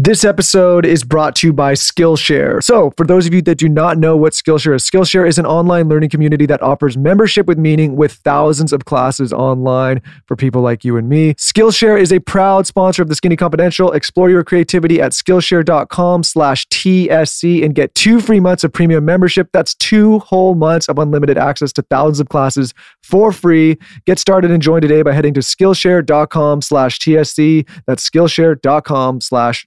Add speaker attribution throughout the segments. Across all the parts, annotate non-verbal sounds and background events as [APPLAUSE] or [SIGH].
Speaker 1: This episode is brought to you by Skillshare. So, for those of you that do not know what Skillshare is, Skillshare is an online learning community that offers membership with meaning with thousands of classes online for people like you and me. Skillshare is a proud sponsor of the Skinny Confidential. Explore your creativity at Skillshare.com slash TSC and get two free months of premium membership. That's two whole months of unlimited access to thousands of classes for free. Get started and join today by heading to Skillshare.com slash TSC. That's Skillshare.com slash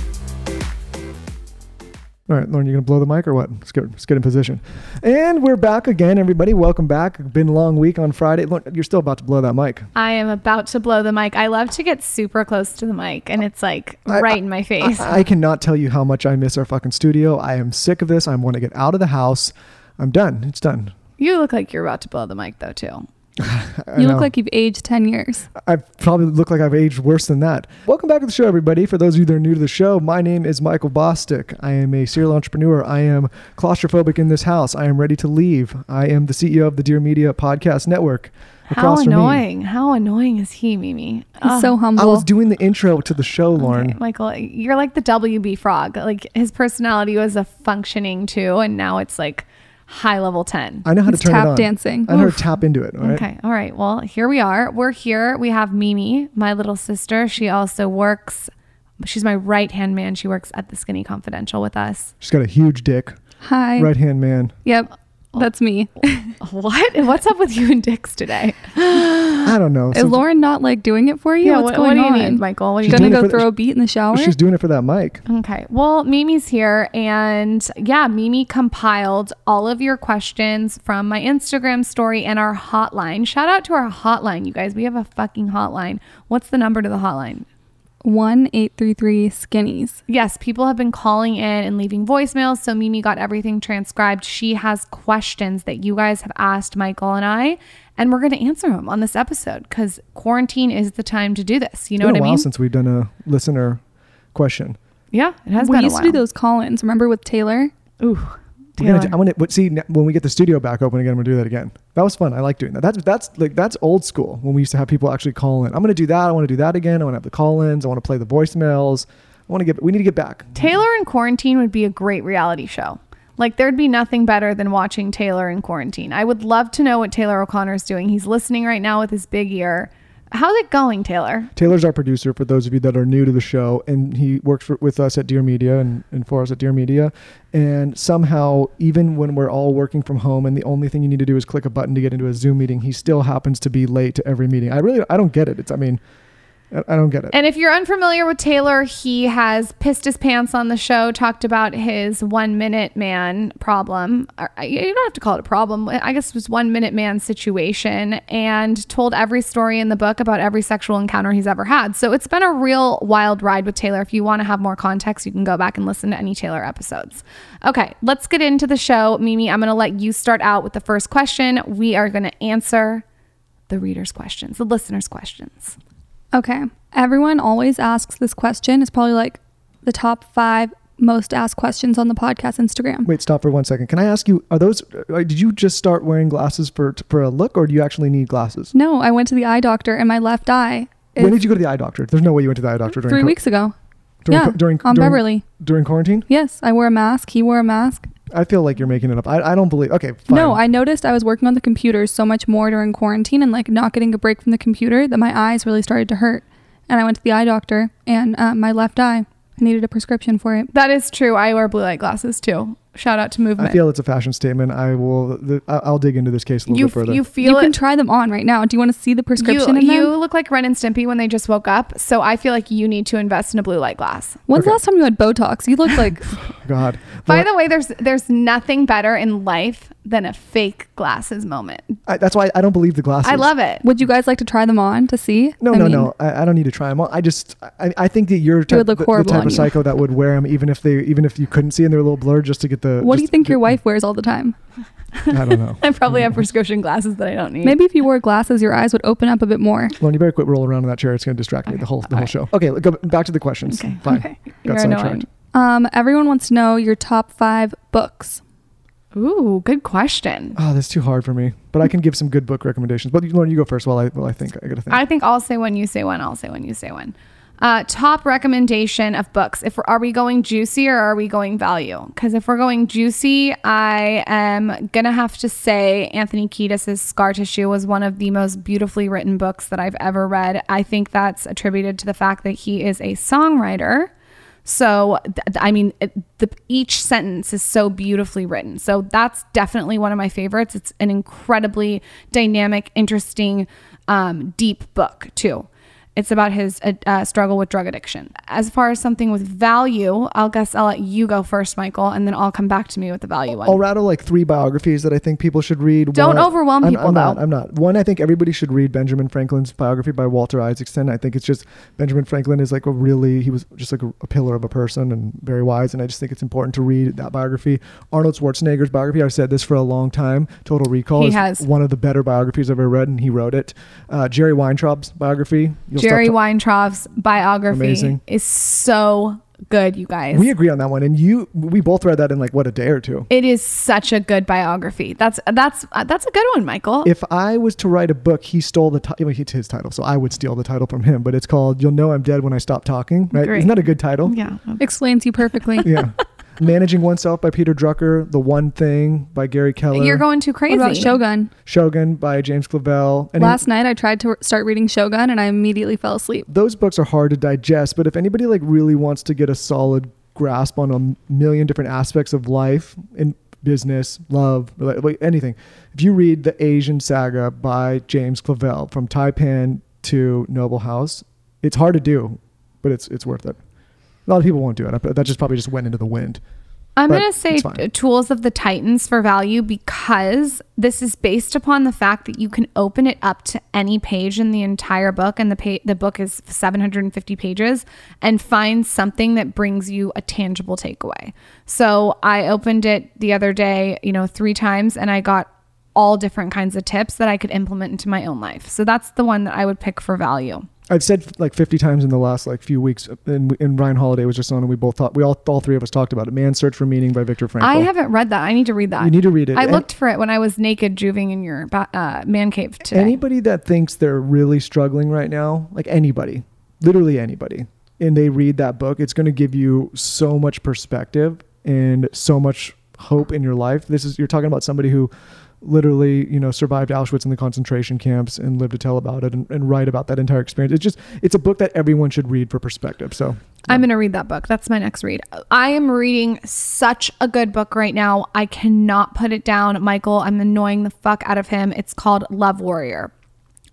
Speaker 1: All right, Lauryn, you gonna blow the mic or what? Let's get, let's get in position. And we're back again, everybody. Welcome back. Been a long week on Friday. Lauryn, you're still about to blow that mic.
Speaker 2: I am about to blow the mic. I love to get super close to the mic and it's like
Speaker 1: I-
Speaker 2: right in my face.
Speaker 1: I, I cannot tell you how much I miss our fucking studio. I am sick of this. I want to get out of the house. I'm done. It's done.
Speaker 2: you look like you're about to blow the mic though too. [LAUGHS]
Speaker 1: I
Speaker 3: You
Speaker 1: know.
Speaker 3: look like you've aged 10 years.
Speaker 1: I probably look like I've aged worse than that. Welcome back to the show, everybody. For those of you that are new to the show, my name is Michael Bosstick. I am a serial entrepreneur. I am claustrophobic in this house. I am ready to leave. I am the CEO of the Dear Media Podcast Network.
Speaker 2: How
Speaker 1: Across from me-
Speaker 2: annoying. How annoying is he, Mimi?
Speaker 3: He's
Speaker 2: Ugh.
Speaker 3: so humble.
Speaker 1: I was doing the intro to the show, Lauryn.
Speaker 2: Okay, Michael, you're like the WB frog. Like his personality was a functioning too, and now it's like high level 10.
Speaker 1: I know how
Speaker 3: He's
Speaker 1: to turn
Speaker 3: tap
Speaker 1: it on.
Speaker 3: dancing.
Speaker 1: I know how to tap into it. All right.
Speaker 2: Okay. All right. Well, here we are. We're here. We have Mimi, my little sister. She also works, she's my right hand man. She works at the Skinny Confidential with us.
Speaker 1: She's got a huge dick.
Speaker 3: Hi.
Speaker 1: Right hand man.
Speaker 3: Yep. That's me. [LAUGHS]
Speaker 2: What? What's up with you and Dix today? [LAUGHS]
Speaker 1: I don't know.
Speaker 3: Is
Speaker 1: Some-
Speaker 3: Lauren not like doing it for you? What's
Speaker 2: what,
Speaker 3: going
Speaker 2: what do you
Speaker 3: on?
Speaker 2: need, Michael? What do
Speaker 1: She's
Speaker 2: you
Speaker 3: Gonna
Speaker 1: doing it
Speaker 3: go
Speaker 1: for the-
Speaker 3: throw a beat in the shower?
Speaker 1: She's doing it for that mic.
Speaker 2: Okay. Well, Mimi's here. And yeah, Mimi compiled all of your questions from my Instagram story and our hotline. Shout out to our hotline, you guys. We have a fucking hotline. What's the number to the hotline?
Speaker 3: One eight three three skinnies.
Speaker 2: Yes, people have been calling in and leaving voicemails. So Mimi got everything transcribed. She has questions that you guys have asked Michael and I, and we're going to answer them on this episode because quarantine is the time to do this. You know
Speaker 1: it's been
Speaker 2: what
Speaker 1: a
Speaker 2: I
Speaker 1: while
Speaker 2: mean?
Speaker 1: since we've done a listener question.
Speaker 2: yeah, it has
Speaker 3: We
Speaker 2: been We
Speaker 3: used
Speaker 2: a
Speaker 3: to do those call-ins. Remember with Taylor?
Speaker 2: Ooh,
Speaker 1: We're gonna. I'm gonna see when we get the studio back open again. I'm gonna do that again. That was fun. I like doing that. That's that's like that's old school when we used to have people actually call in. I'm gonna do that. I want to do that again. I want to have the call-ins. I want to play the voicemails. I want to get. We need to get back.
Speaker 2: Taylor in quarantine would be a great reality show. Like there'd be nothing better than watching Taylor in quarantine. I would love to know what Taylor O'Connor's doing. He's listening right now with his big ear. How's it going, Taylor?
Speaker 1: Taylor's our producer for those of you that are new to the show, and he works for, with us at Dear Media and, and for us at Dear Media. And somehow, even when we're all working from home, and the only thing you need to do is click a button to get into a Zoom meeting, he still happens to be late to every meeting. I really, I don't get it. It's, I mean, I, don't get it.
Speaker 2: And if you're unfamiliar with Taylor, he has pissed his pants on the show, talked about his one minute man problem. Uh, you don't have to call it a problem. I guess it was one minute man situation and told every story in the book about every sexual encounter he's ever had. So it's been a real wild ride with Taylor. If you want to have more context, you can go back and listen to any Taylor episodes. Okay, let's get into the show. Mimi, I'm going to let you start out with the first question. We are going to answer the reader's questions, the listener's questions.
Speaker 3: Okay. Everyone always asks this question. It's probably like the top five most asked questions on the podcast Instagram.
Speaker 1: Wait, stop for one second. Can I ask you? Are those? uh, Did you just start wearing glasses for for a look, or do you actually need glasses?
Speaker 3: No, I went to the eye doctor and my left eye.
Speaker 1: When did you go to the eye doctor? There's no way you went to the eye doctor during
Speaker 3: Three
Speaker 1: co-
Speaker 3: weeks ago.
Speaker 1: During,
Speaker 3: yeah,
Speaker 1: co- during
Speaker 3: on
Speaker 1: during,
Speaker 3: Beverly.
Speaker 1: during quarantine.
Speaker 3: Yes, I wore a mask. He wore a mask.
Speaker 1: I feel like you're making it up. I, I don't believe. Okay, fine.
Speaker 3: No, I noticed I was working on the computer so much more during quarantine and like not getting a break from the computer that my eyes really started to hurt. And I went to the eye doctor and uh, my left eye, I needed a prescription for it.
Speaker 2: That is true. I wear blue light glasses too. Shout out to Movement.
Speaker 1: I feel it's a fashion statement. I will. The, I- I'll dig into this case a little
Speaker 2: you
Speaker 1: bit further.
Speaker 2: you feel
Speaker 3: you can try them on right now. Do you want to see the prescription
Speaker 2: you,
Speaker 3: in
Speaker 2: you
Speaker 3: them?
Speaker 2: look like Ren and Stimpy when they just woke up. So I feel like you need to invest in a blue light glass.
Speaker 3: When's
Speaker 1: Okay.
Speaker 3: the last time you had Botox? You look like [LAUGHS]
Speaker 1: God.
Speaker 2: By
Speaker 1: Well,
Speaker 2: the way, there's there's nothing better in life than a fake glasses moment.
Speaker 1: I, that's why I don't believe the glasses.
Speaker 2: I love it.
Speaker 3: Would you guys like to try them on to see?
Speaker 1: No,
Speaker 3: I
Speaker 1: no,
Speaker 3: mean,
Speaker 1: no. I, I don't need to try them on. I just, I, I think that you're type,
Speaker 3: would look
Speaker 1: the, the type
Speaker 3: on
Speaker 1: of
Speaker 3: you.
Speaker 1: psycho that would wear them even if they, even if you couldn't see and they're a little blurred, just to get the.
Speaker 3: What do you think
Speaker 1: get-
Speaker 3: your wife wears all the time?
Speaker 1: I don't know. [LAUGHS]
Speaker 2: I probably have prescription glasses that I don't need.
Speaker 3: Maybe if you wore glasses, your eyes would open up a bit more.
Speaker 1: Lauryn, you better quit rolling around in that chair. It's going to distract me the whole, the whole show. Okay, go back to the questions.
Speaker 2: Okay.
Speaker 1: Fine.
Speaker 2: Okay.
Speaker 1: Got
Speaker 2: You're
Speaker 1: sidetracked.
Speaker 2: Annoying.
Speaker 3: Um, everyone wants to know your top five books.
Speaker 2: Ooh, good question.
Speaker 1: Oh, that's too hard for me. But I can give some good book recommendations. But Lauryn, you go first while I, while I think. I got to think.
Speaker 2: I think I'll say one, you say one, I'll say one, you say one. Uh, top recommendation of books. If we're, are we going juicy or are we going value? Because if we're going juicy, I am gonna have to say Anthony Kiedis' Scar Tissue was one of the most beautifully written books that I've ever read. I think that's attributed to the fact that he is a songwriter. So, th- I mean, it, the, each sentence is so beautifully written. So, that's definitely one of my favorites. It's an incredibly dynamic, interesting, um, deep book, too. It's about his uh, uh, struggle with drug addiction. As far as something with value, I'll guess I'll let you go first, Michael, and then I'll come back to me with the value one.
Speaker 1: I'll rattle like three biographies that I think people should read.
Speaker 2: Don't overwhelm
Speaker 1: I'm-
Speaker 2: people,
Speaker 1: I'm, not,
Speaker 2: though.
Speaker 1: I'm not. One, I think everybody should read Benjamin Franklin's biography by Walter Isaacson. I think it's just Benjamin Franklin is like a really he was just like a, a pillar of a person and very wise. And I just think it's important to read that biography. Arnold Schwarzenegger's biography. I've said this for a long time. Total Recall
Speaker 2: He
Speaker 1: is
Speaker 2: has.
Speaker 1: one of the better biographies I've ever read, and he wrote it. Uh, Jerry Weintraub's biography. You'll
Speaker 2: Jerry
Speaker 1: stop ta-
Speaker 2: Weintraub's biography
Speaker 1: Amazing.
Speaker 2: is so good, you guys.
Speaker 1: We agree on that one, and you we both read that in like what a day or two.
Speaker 2: It is such a good biography. That's that's uh, that's a good one, Michael.
Speaker 1: if I was to write a book, he stole the title. It's his title, so I would steal the title from him. But it's called "You'll Know I'm Dead When I Stop Talking." Right?
Speaker 2: Great.
Speaker 1: Isn't that a good title?
Speaker 2: yeah.
Speaker 3: Explains you perfectly.
Speaker 1: Yeah. [LAUGHS] Managing Oneself by Peter Drucker. The One Thing by Gary Keller.
Speaker 2: You're going too crazy.
Speaker 3: What about Shogun?
Speaker 1: Shogun by James Clavell. And
Speaker 3: Last night I tried to start reading Shogun and I immediately fell asleep.
Speaker 1: those books are hard to digest. But if anybody like really wants to get a solid grasp on a million different aspects of life in business, love, anything, if you read the Asian Saga by James Clavell from Taipan to Noble House, it's hard to do, but it's it's worth it. A lot of people won't do it. That just probably just went into the wind.
Speaker 2: I'm going to say
Speaker 1: it's fine.
Speaker 2: t- Tools of the Titans for value because this is based upon the fact that you can open it up to any page in the entire book and the pa- the book is 750 pages and find something that brings you a tangible takeaway. So I opened it the other day, you know, 3 times and I got all different kinds of tips that I could implement into my own life. So that's the one that I would pick for value.
Speaker 1: I've said like 50 times in the last like few weeks, and, and Ryan Holiday was just on, and we both thought we all all three of us talked about it. Man's Search for Meaning by Viktor Frankl.
Speaker 2: I haven't read that. I need to read that.
Speaker 1: You need to read it.
Speaker 2: I
Speaker 1: And-
Speaker 2: looked for it when I was naked juving in your uh, man cave today.
Speaker 1: Anybody that thinks they're really struggling right now, like anybody, literally anybody, and they read that book, it's going to give you so much perspective and so much hope in your life. This is you're talking about somebody who literally, you know, survived Auschwitz and the concentration camps and lived to tell about it and, and write about that entire experience. It's just it's a book that everyone should read for perspective. So
Speaker 2: I'm going to read that book. That's my next read. I am reading such a good book right now. I cannot put it down. Michael, I'm annoying the fuck out of him. It's called Love Warrior.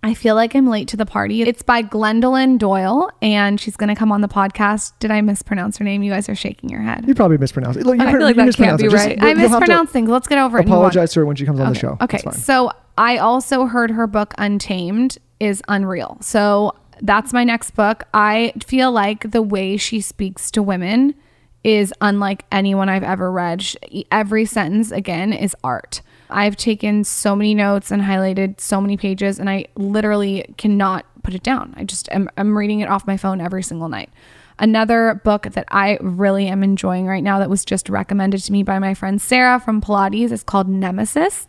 Speaker 2: I feel like I'm late to the party. It's by Gwendolyn Doyle, and she's going to come on the podcast. Did I mispronounce her name? You guys are shaking your head.
Speaker 1: you probably mispronounced it. Look, you
Speaker 3: I feel like that can't be
Speaker 1: it.
Speaker 3: Right.
Speaker 1: you'll-
Speaker 2: I
Speaker 1: you'll have to
Speaker 2: mispronounced things. Let's get over it.
Speaker 1: Apologize to her when she comes on the show.
Speaker 2: Okay. So I also heard her book Untamed is unreal. So that's my next book. I feel like the way she speaks to women is unlike anyone I've ever read. Sh- Every sentence again is art. I've taken so many notes and highlighted so many pages and I literally cannot put it down. I just am I'm reading it off my phone every single night. Another book that I really am enjoying right now that was just recommended to me by my friend Sarah from Pilates is called Nemesis.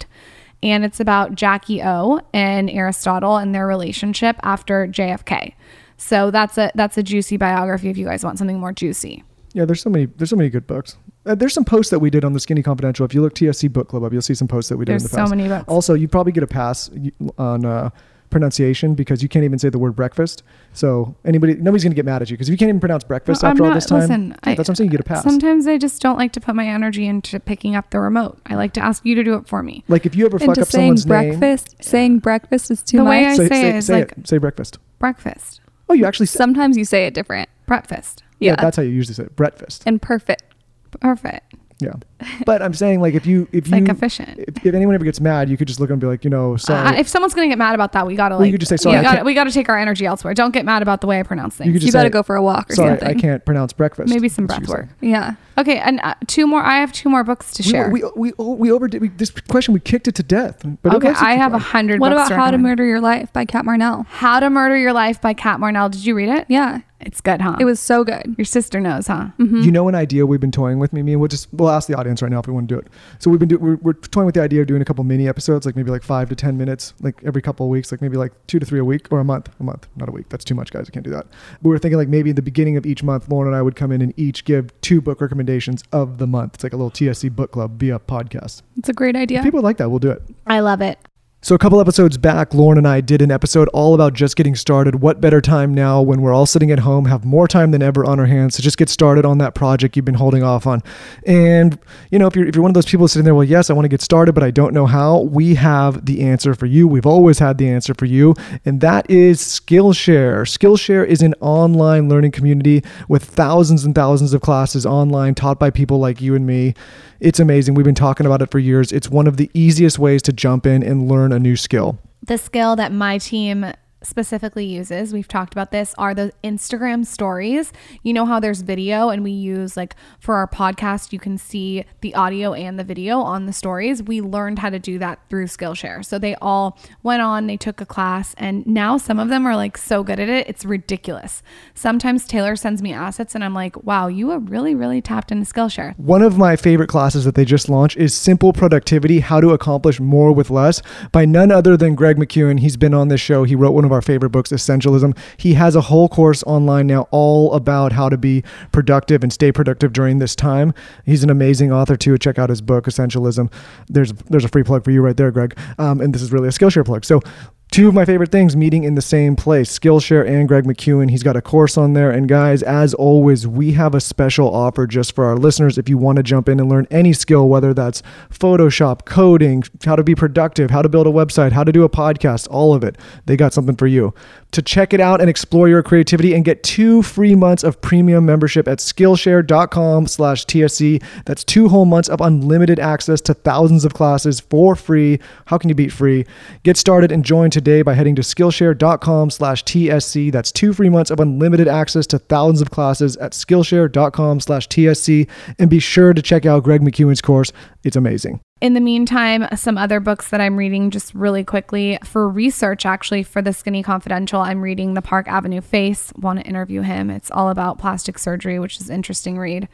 Speaker 2: And it's about Jackie O and Aristotle and their relationship after JFK. So that's a that's a juicy biography if you guys want something more juicy.
Speaker 1: Yeah, there's so many. There's so many good books. Uh, there's some posts that we did on the Skinny Confidential. If you look TSC Book Club up, you'll see some posts that we did
Speaker 2: There's
Speaker 1: in the
Speaker 2: so
Speaker 1: past.
Speaker 2: many books.
Speaker 1: Also, you probably get a pass on uh, pronunciation because you can't even say the word breakfast. So anybody, nobody's gonna get mad at you because if you can't even pronounce breakfast
Speaker 2: I'm
Speaker 1: after all
Speaker 2: not-
Speaker 1: this time,
Speaker 2: listen,
Speaker 1: yeah,
Speaker 2: I-
Speaker 1: that's what I'm saying. You get a pass.
Speaker 2: Sometimes I just don't like to put my energy into picking up the remote. I like to ask you to do it for me.
Speaker 1: like if you ever fuck
Speaker 3: Into
Speaker 1: up
Speaker 3: saying
Speaker 1: someone's name,
Speaker 3: breakfast, saying breakfast is too
Speaker 2: The way
Speaker 3: much.
Speaker 2: I
Speaker 1: say,
Speaker 2: say
Speaker 1: say,
Speaker 2: it is
Speaker 1: say
Speaker 2: like-
Speaker 1: it. Say breakfast.
Speaker 2: Breakfast.
Speaker 1: Oh, you actually say
Speaker 3: Sometimes you say it different.
Speaker 2: Breakfast.
Speaker 1: yeah.
Speaker 3: Yeah.
Speaker 1: That's how you usually say it. Breakfast.
Speaker 3: and perfect.
Speaker 2: Perfect.
Speaker 1: Yeah. But I'm saying like if you if you
Speaker 2: like efficient.
Speaker 1: if, if anyone ever gets mad, you could just look and be like, you know, sorry.
Speaker 2: Uh, if someone's gonna get mad about that, we gotta
Speaker 1: Well,
Speaker 2: like.
Speaker 1: you could just say, "Sorry,
Speaker 2: We gotta, we gotta take our energy elsewhere. Don't get mad about the way I pronounce things.
Speaker 1: you could
Speaker 3: You
Speaker 1: just
Speaker 3: better
Speaker 1: say,
Speaker 3: go for a walk or
Speaker 1: sorry,
Speaker 3: something.
Speaker 1: I can't pronounce breakfast.
Speaker 2: Maybe some breath work.
Speaker 3: Yeah.
Speaker 2: Okay, and uh, two more. I have two more books to
Speaker 1: We,
Speaker 2: share.
Speaker 1: we, we, we, we overdid we, this question. We kicked it to death. But
Speaker 2: okay, I have a hundred.
Speaker 3: What
Speaker 2: books
Speaker 3: about How to. Murder Your Life by Cat Marnell?
Speaker 2: How to Murder Your Life by Cat Marnell? Did you read it?
Speaker 3: Yeah.
Speaker 2: It's good, huh?
Speaker 3: It was so good.
Speaker 2: Your sister knows, huh?
Speaker 3: Mm-hmm.
Speaker 1: You know an idea we've been toying with, Mimi, and we'll just we'll ask the audience right now if we want to do it. So we've been doing we're, we're toying with the idea of doing a couple mini episodes, like maybe like five to ten minutes, like every couple of weeks, like maybe like two to three a week or a month, a month, not a week. That's too much, guys. I can't do that. But we were thinking like maybe in the beginning of each month, Lauryn and I would come in and each give two book recommendations of the month. It's like a little TSC book club via podcast.
Speaker 3: It's a great idea.
Speaker 1: If people like that, we'll do it.
Speaker 2: I love it.
Speaker 1: So, a couple episodes back, Lauryn and I did an episode all about just getting started. What better time now when we're all sitting at home, have more time than ever on our hands to just get started on that project you've been holding off on? And, you know, if you're, if you're one of those people sitting there, well, yes, I want to get started, but I don't know how, we have the answer for you. We've always had the answer for you, and that is Skillshare. Skillshare is an online learning community with thousands and thousands of classes online taught by people like you and me. It's amazing. We've been talking about it for years. It's one of the easiest ways to jump in and learn a new skill.
Speaker 2: The skill that my team specifically uses, we've talked about this, are the Instagram stories. You know how there's video and we use like for our podcast, you can see the audio and the video on the stories. We learned how to do that through Skillshare. So they all went on, they took a class, and now some of them are like so good at it, it's ridiculous. Sometimes Taylor sends me assets and I'm like, wow, you are really, really tapped into Skillshare.
Speaker 1: One of my favorite classes that they just launched is Simple Productivity How to Accomplish More with Less by none other than Greg McKeown. He's been on this show. He wrote one of our favorite books, Essentialism. He has a whole course online now all about how to be productive and stay productive during this time. He's an amazing author too. Check out his book, Essentialism. There's there's a free plug for you right there, Greg. Um, and this is really a Skillshare plug. So Two of my favorite things meeting in the same place Skillshare and Greg McKeown. He's got a course on there. And guys, as always, we have a special offer just for our listeners. If you want to jump in and learn any skill, whether that's Photoshop, coding, how to be productive, how to build a website, how to do a podcast, all of it, they got something for you. To check it out and explore your creativity and get two free months of premium membership at Skillshare.com slash TSC. That's two whole months of unlimited access to thousands of classes for free. How can you beat free? Get started and join today by heading to Skillshare.com slash TSC. That's two free months of unlimited access to thousands of classes at Skillshare.com slash TSC. And be sure to check out Greg McKeown's course. It's amazing.
Speaker 2: In the meantime, some other books that I'm reading just really quickly for research, actually, for the Skinny Confidential, I'm reading The Park Avenue Face. Want to interview him. It's all about plastic surgery, which is interesting read.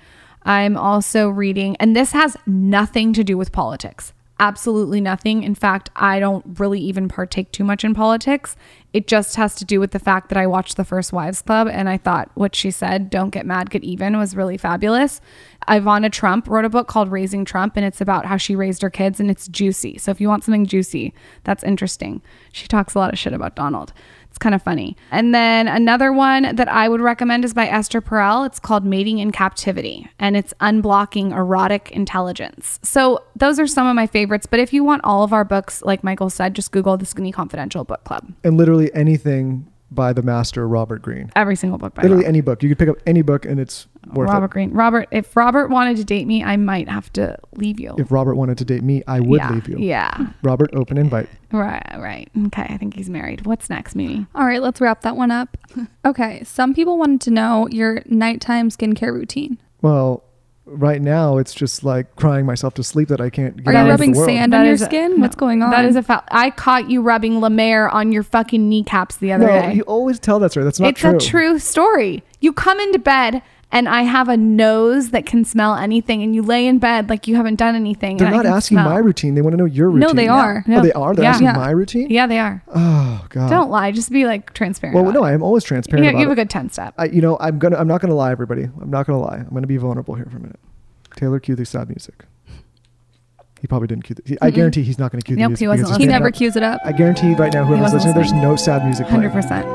Speaker 2: I'm also reading, and this has nothing to do with politics. Absolutely nothing. In fact, I don't really even partake too much in politics. It just has to do with the fact that I watched the First Wives Club and I thought what she said, don't get mad, get even, was really fabulous. Ivana Trump wrote a book called Raising Trump and it's about how she raised her kids and it's juicy. So if you want something juicy, that's interesting. She talks a lot of shit about Donald. It's kind of funny. And then another one that I would recommend is by Esther Perel. It's called Mating in Captivity and it's unblocking erotic intelligence. So those are some of my favorites. But if you want all of our books, like Michael said, just Google the Skinny Confidential Book Club.
Speaker 1: And literally anything by the master Robert Greene.
Speaker 2: Every single book by
Speaker 1: Literally
Speaker 2: Robert.
Speaker 1: any book. You could pick up any book and it's worth
Speaker 2: Robert
Speaker 1: it.
Speaker 2: Greene. Robert, if Robert wanted to date me, I might have to leave you.
Speaker 1: If Robert wanted to date me, I would
Speaker 2: yeah,
Speaker 1: leave you.
Speaker 2: Yeah.
Speaker 1: Robert, open invite.
Speaker 2: Right, right. Okay, I think he's married. What's next, Mimi?
Speaker 3: All right, let's wrap that one up. [LAUGHS] Okay, some people wanted to know your nighttime skincare routine.
Speaker 1: Well, right now it's just like crying myself to sleep that I can't get
Speaker 3: Are
Speaker 1: out
Speaker 3: you
Speaker 1: of the
Speaker 3: rubbing
Speaker 1: world.
Speaker 3: sand on your
Speaker 2: is a-
Speaker 3: skin?
Speaker 2: no,
Speaker 3: What's going on?
Speaker 2: That is a foul. I caught you rubbing La Mer on your fucking kneecaps the other
Speaker 1: No,
Speaker 2: day.
Speaker 1: you always tell that story. That's not
Speaker 2: it's
Speaker 1: true.
Speaker 2: It's a true story. You come into bed and I have a nose that can smell anything, and you lay in bed like you haven't done anything.
Speaker 1: They're not asking
Speaker 2: smell.
Speaker 1: my routine. They want to know your routine.
Speaker 3: No, they are.
Speaker 1: Oh, they are. They're
Speaker 2: Yeah.
Speaker 1: asking
Speaker 2: Yeah.
Speaker 1: my routine.
Speaker 2: Yeah, they are.
Speaker 1: Oh God.
Speaker 2: Don't lie. Just be like transparent.
Speaker 1: Well, no,
Speaker 2: it.
Speaker 1: I am always transparent
Speaker 2: You, you have
Speaker 1: it.
Speaker 2: a good ten step.
Speaker 1: I, you know, I'm gonna. I'm not gonna lie, everybody. I'm not gonna lie. I'm gonna be vulnerable here for a minute. Taylor, cue the sad music. He probably didn't cue. The, he, I guarantee he's not gonna cue the
Speaker 2: Nope, he wasn't
Speaker 3: he never cues it up.
Speaker 1: I guarantee right now, whoever's
Speaker 2: wasn't
Speaker 1: listening, there's no sad music.
Speaker 2: Hundred percent.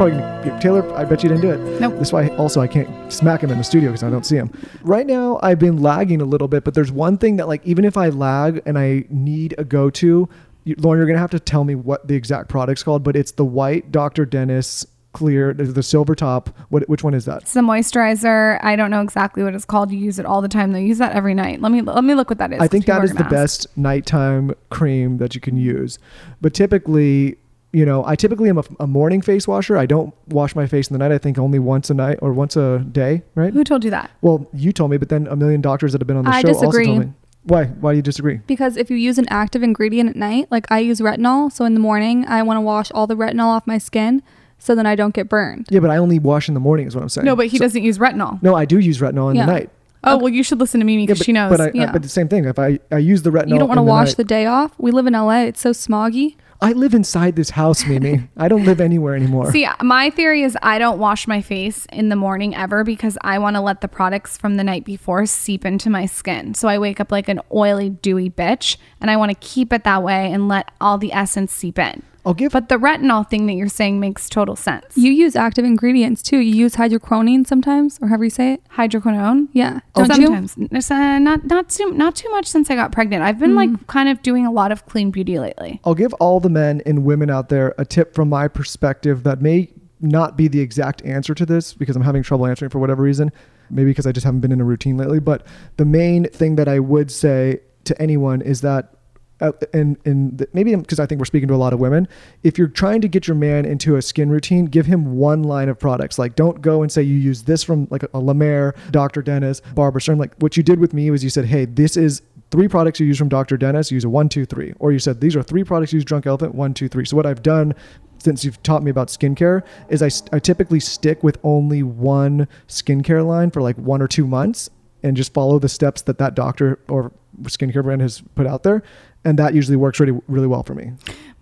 Speaker 1: Probably gonna Taylor. I bet you didn't do it.
Speaker 2: Nope.
Speaker 1: That's why also I can't smack him in the studio because I don't see him. Right now, I've been lagging a little bit, but there's one thing that like even if I lag and I need a go-to, you, Lauryn, you're gonna have to tell me what the exact product's called, but it's the white Dr. Dennis clear, the, the silver top. What which one is that?
Speaker 2: It's the moisturizer. I don't know exactly what it's called. You use it all the time. They use that every night. Let me let me look what that is.
Speaker 1: I think that is the best nighttime cream that you can use. But typically, you know, I typically am a, a morning face washer. I don't wash my face in the night. I think only once a night or once a day, right?
Speaker 2: Who told you that?
Speaker 1: Well, you told me, but then a million doctors that have been on the
Speaker 3: I
Speaker 1: show
Speaker 3: disagree.
Speaker 1: also told me. Why? Why do you disagree?
Speaker 3: Because if you use an active ingredient at night, like I use retinol, so in the morning I want to wash all the retinol off my skin so then I don't get burned.
Speaker 1: Yeah, but I only wash in the morning, is what I'm saying.
Speaker 2: No, but he
Speaker 1: So-
Speaker 2: doesn't use retinol.
Speaker 1: No, I do use retinol in
Speaker 3: Yeah.
Speaker 1: the night.
Speaker 2: Oh well, you should listen to Mimi because
Speaker 1: but,
Speaker 2: she knows.
Speaker 1: But, I,
Speaker 3: yeah.
Speaker 1: but the same thing. If I, I use the retinol,
Speaker 3: You don't want to wash
Speaker 1: night-
Speaker 3: the day off. We live in LA. It's so smoggy.
Speaker 1: I live inside this house, Mimi. I don't live anywhere anymore.
Speaker 2: See, my theory is I don't wash my face in the morning ever because I want to let the products from the night before seep into my skin. So I wake up like an oily, dewy bitch, and I want to keep it that way and let all the essence seep in.
Speaker 1: I'll give.
Speaker 2: But the retinol thing that you're saying makes total sense.
Speaker 3: You use active ingredients too. You use hydroquinone sometimes, or however you say it.
Speaker 2: hydroquinone.
Speaker 3: Yeah. Don't?
Speaker 2: Sometimes, It's, uh, not not too not too much since I got pregnant. I've been like kind of doing a lot of clean beauty lately.
Speaker 1: I'll give all the men and women out there a tip from my perspective that may not be the exact answer to this because I'm having trouble answering for whatever reason. Maybe because I just haven't been in a routine lately. But the main thing that I would say to anyone is that, uh, and, and maybe because I think we're speaking to a lot of women, if you're trying to get your man into a skin routine, give him one line of products. Like, don't go and say you use this from like a, La Mer, Dr. Dennis, Barbara Sturm. Like, what you did with me was you said, hey, this is three products you use from Dr. Dennis, use a one, two, three. Or you said, these are three products you use Drunk Elephant, one, two, three. So what I've done since you've taught me about skincare is I, I typically stick with only one skincare line for like one or two months and just follow the steps that that doctor or skincare brand has put out there. And that usually works really, really well for me.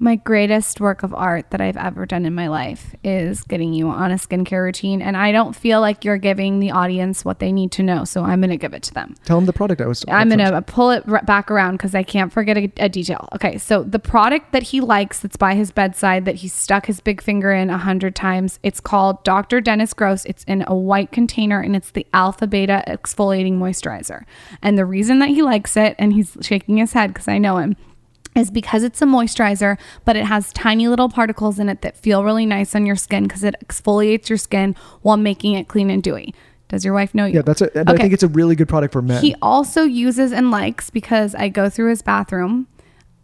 Speaker 2: My greatest work of art that I've ever done in my life is getting you on a skincare routine, and I don't feel like you're giving the audience what they need to know, so I'm gonna give it to them.
Speaker 1: Tell them the product I was.
Speaker 2: talking I'm gonna pull it r- back around because I can't forget a, a detail. Okay, so the product that he likes that's by his bedside that he stuck his big finger in a hundred times. It's called Dr. Dennis Gross. It's in a white container and it's the Alpha Beta Exfoliating Moisturizer. And the reason that he likes it, and he's shaking his head because I know him, is because it's a moisturizer, but it has tiny little particles in it that feel really nice on your skin because it exfoliates your skin while making it clean and dewy. Does your wife know you?
Speaker 1: Yeah, that's it. And I think it's a really good product for men.
Speaker 2: He also uses and likes because I go through his bathroom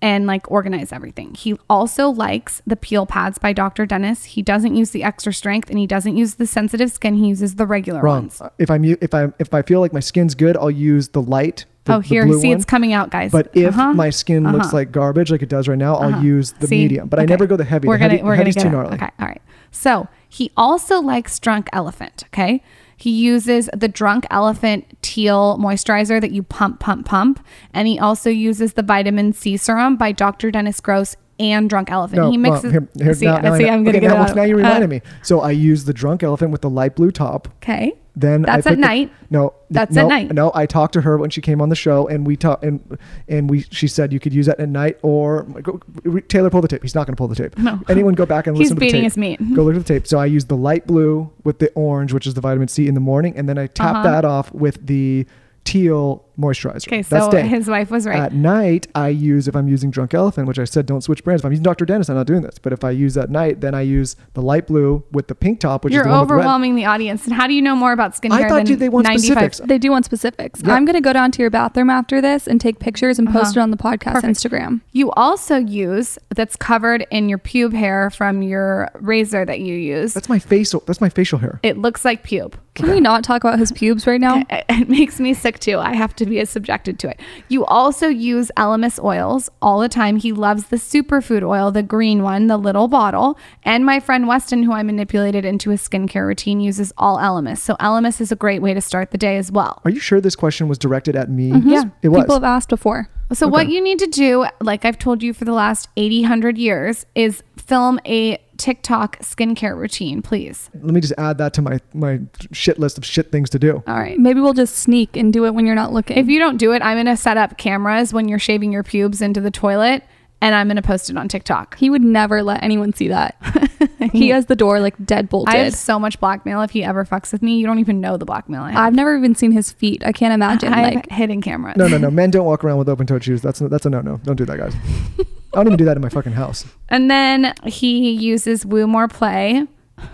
Speaker 2: and like organize everything. He also likes the peel pads by Dr. Dennis. He doesn't use the extra strength and he doesn't use the sensitive skin. He uses the regular
Speaker 1: Wrong.
Speaker 2: ones.
Speaker 1: If I'm if I if I feel like my skin's good, I'll use the light. The,
Speaker 2: oh, here, see,
Speaker 1: one.
Speaker 2: it's coming out, guys.
Speaker 1: But if
Speaker 2: Uh-huh.
Speaker 1: my skin looks
Speaker 2: Uh-huh.
Speaker 1: like garbage, like it does right now, I'll use the
Speaker 2: See?
Speaker 1: medium. But I never go the heavy.
Speaker 2: We're
Speaker 1: the heavy,
Speaker 2: gonna we're
Speaker 1: heavy's
Speaker 2: gonna
Speaker 1: too
Speaker 2: get it.
Speaker 1: gnarly.
Speaker 2: Okay, all right. So he also likes Drunk Elephant. Okay, he uses the Drunk Elephant Teal moisturizer that you pump, pump, pump, and he also uses the Vitamin C serum by Dr. Dennis Gross and Drunk Elephant.
Speaker 1: No,
Speaker 2: he mixes.
Speaker 1: here, here,
Speaker 2: see,
Speaker 1: now, now I
Speaker 2: see I'm gonna
Speaker 1: okay,
Speaker 2: get
Speaker 1: now,
Speaker 2: it
Speaker 1: now you reminded
Speaker 2: Uh,
Speaker 1: me. So I use the drunk elephant with the light blue top.
Speaker 2: Okay.
Speaker 1: Then
Speaker 2: That's
Speaker 1: I
Speaker 2: at
Speaker 1: the-
Speaker 2: night.
Speaker 1: No,
Speaker 2: That's
Speaker 1: no,
Speaker 2: at night.
Speaker 1: No, I talked to her when she came on the show, and we talked, and and we she said you could use that at night or go, Taylor pull the tape. He's not going to pull the tape.
Speaker 2: No.
Speaker 1: Anyone go back and [LAUGHS]
Speaker 2: He's
Speaker 1: listen to the
Speaker 2: beating
Speaker 1: tape.
Speaker 2: his meat.
Speaker 1: Go look at the tape. So I use the light blue with the orange, which is the vitamin C in the morning, and then I tap
Speaker 2: Uh-huh.
Speaker 1: that off with the teal moisturizer.
Speaker 2: Okay,
Speaker 1: That's
Speaker 2: so
Speaker 1: day. [LAUGHS]
Speaker 2: his wife was right.
Speaker 1: At night, I use if I'm using Drunk Elephant, which I said don't switch brands. If I'm using Dr. Dennis, I'm not doing this. But if I use at night, then I use the light blue with the pink top, which
Speaker 2: You're
Speaker 1: is the one with red.
Speaker 2: overwhelming the audience. And how do you know more about skincare
Speaker 1: I thought
Speaker 2: than
Speaker 1: you- they want
Speaker 2: 95
Speaker 1: specifics.
Speaker 3: They do want specifics.
Speaker 1: Yeah.
Speaker 3: I'm gonna go down to your bathroom after this and take pictures and post
Speaker 2: Uh-huh.
Speaker 3: it on the podcast
Speaker 2: Perfect.
Speaker 3: Instagram.
Speaker 2: You also use that's covered in your pube hair from your razor that you use.
Speaker 1: That's my facial. That's my facial hair.
Speaker 2: It looks like pube.
Speaker 3: Can we not talk about his pubes right now?
Speaker 2: It, [LAUGHS] it makes me sick too. I have to be as subjected to it. You also use Elemis oils all the time. He loves the superfood oil, the green one, the little bottle. And my friend Weston, who I manipulated into a skincare routine, uses all Elemis. So Elemis is a great way to start the day as well.
Speaker 1: Are you sure this question was directed at me? Mm-hmm.
Speaker 2: Yeah.
Speaker 1: it was.
Speaker 3: People have asked before.
Speaker 2: So what you need to do, like I've told you for the last 80, 100 years, is film a TikTok skincare routine, please.
Speaker 1: Let me just add that to my my shit list of shit things to do.
Speaker 2: All right.
Speaker 3: Maybe we'll just sneak and do it when you're not looking.
Speaker 2: If you don't do it, I'm going to set up cameras when you're shaving your pubes into the toilet and I'm going to post it on TikTok.
Speaker 3: he would never let anyone see that. [LAUGHS] he has the door like dead bolted.
Speaker 2: I have so much blackmail if he ever fucks with me. You don't even know the blackmail I have.
Speaker 3: I've never even seen his feet. I can't imagine.
Speaker 2: I have
Speaker 3: like
Speaker 2: hidden cameras.
Speaker 1: No, no, no. [LAUGHS] Men don't walk around with open toed shoes. That's that's a no no. Don't do that, guys. [LAUGHS] I don't even do that in my fucking house.
Speaker 2: And then he uses Woo More Play. [LAUGHS]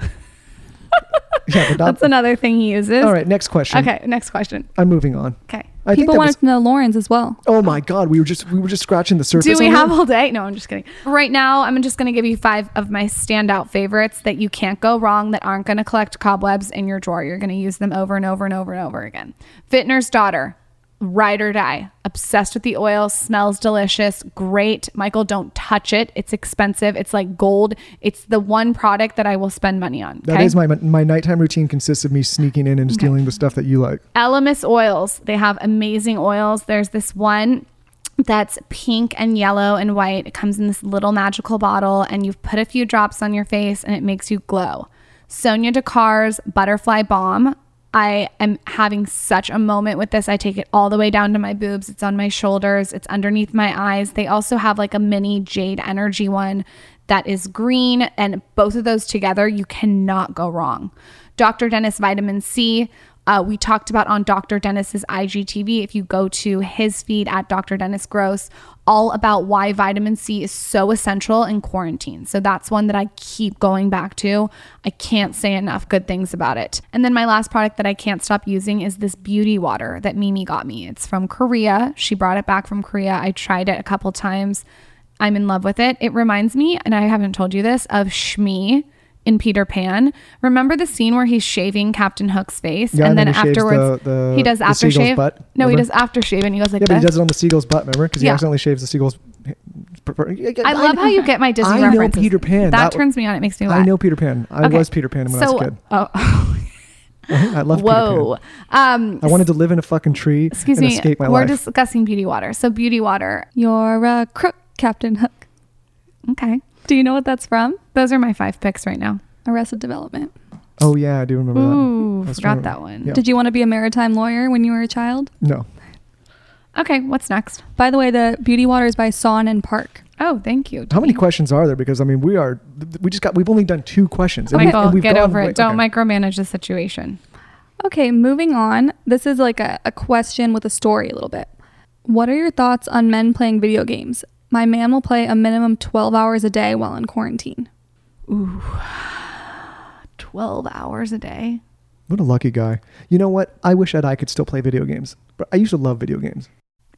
Speaker 2: [LAUGHS]
Speaker 1: Yeah, but not.
Speaker 2: That's another thing he uses.
Speaker 1: all right, next question.
Speaker 2: Okay, next question.
Speaker 1: I'm moving on.
Speaker 2: Okay.
Speaker 1: I think
Speaker 3: People
Speaker 1: that
Speaker 3: wanted
Speaker 1: was,
Speaker 3: to know Lauryn's as well.
Speaker 1: Oh my god, we were just we were just scratching the surface.
Speaker 2: Do we
Speaker 1: on
Speaker 2: have
Speaker 1: that.
Speaker 2: all day? No, I'm just kidding. Right now, I'm just going to give you five of my standout favorites that you can't go wrong that aren't going to collect cobwebs in your drawer. You're going to use them over and over and over and over again. Vintner's Daughter, ride or die. Obsessed with the oil, smells delicious, great. Michael, don't touch it. It's expensive. It's like gold. It's the one product that I will spend money on.
Speaker 1: That is my my nighttime routine consists of me sneaking in and stealing the stuff that you like.
Speaker 2: Elemis oils. They have amazing oils. There's this one that's pink and yellow and white. It comes in this little magical bottle, and you put a few drops on your face, and it makes you glow. Sonya Dakar's Butterfly Balm. I am having such a moment with this. I take it all the way down to my boobs. It's on my shoulders. It's underneath my eyes. They also have like a mini Jade Energy one that is green, and both of those together, you cannot go wrong. Dr. Dennis Vitamin C. Uh, we talked about on Dr. Dennis's IGTV. If you go to his feed at Dr. Dennis Gross, all about why vitamin C is so essential in quarantine. So that's one that I keep going back to. I can't say enough good things about it. And then my last product that I can't stop using is this beauty water that Mimi got me. It's from Korea. She brought it back from Korea. I tried it a couple times. I'm in love with it. It reminds me, and I haven't told you this, of Smee in Peter Pan. Remember the scene where he's shaving Captain Hook's face,
Speaker 1: Yeah,
Speaker 2: and,
Speaker 1: and
Speaker 2: then,
Speaker 1: he
Speaker 2: afterwards
Speaker 1: the- the-
Speaker 2: he does aftershave.
Speaker 1: butt,
Speaker 2: no, he
Speaker 1: remember?
Speaker 2: does aftershave, and he goes like
Speaker 1: Yeah, but he does it on the seagull's butt. Remember? Because he
Speaker 2: Yeah.
Speaker 1: accidentally shaves the seagull's.
Speaker 2: I love how you get my Disney
Speaker 1: I know
Speaker 2: references.
Speaker 1: Peter Pan.
Speaker 2: That,
Speaker 1: That-
Speaker 2: turns me on. It makes me laugh.
Speaker 1: I know Peter Pan. I
Speaker 2: Okay.
Speaker 1: was Peter Pan when I
Speaker 2: so,
Speaker 1: was a kid.
Speaker 2: Oh, [LAUGHS]
Speaker 1: I love
Speaker 2: whoa.
Speaker 1: Peter Pan.
Speaker 2: Um,
Speaker 1: I wanted to live in a fucking tree
Speaker 2: excuse
Speaker 1: and
Speaker 2: me.
Speaker 1: escape my
Speaker 2: We're
Speaker 1: life.
Speaker 2: discussing beauty water. So beauty water.
Speaker 3: You're a crook, Captain Hook.
Speaker 2: Okay.
Speaker 3: Do you know what that's from?
Speaker 2: Those are my five picks right now.
Speaker 3: Arrested Development.
Speaker 1: oh yeah, I do remember
Speaker 2: Ooh,
Speaker 1: that. That's
Speaker 2: forgot that one.
Speaker 1: Yeah.
Speaker 3: Did you want to be a maritime lawyer when you were a child?
Speaker 1: No.
Speaker 2: Okay, what's next?
Speaker 3: By the way, the beauty water is by Son and Park.
Speaker 2: Oh, thank you.
Speaker 1: How many questions are there? Because I mean, we are. We just got. We've only done two questions. and we-
Speaker 2: Michael,
Speaker 1: and we've
Speaker 2: get
Speaker 1: gone
Speaker 2: over
Speaker 1: way-
Speaker 2: it. Don't
Speaker 1: okay.
Speaker 2: micromanage the situation.
Speaker 3: Okay, moving on. This is like a, a question with a story a little bit. What are your thoughts on men playing video games? My man will play a minimum 12 hours a day while in quarantine.
Speaker 2: Ooh, [SIGHS] 12 hours a day.
Speaker 1: What a lucky guy. You know what? I wish that I could still play video games. But I used to love video games.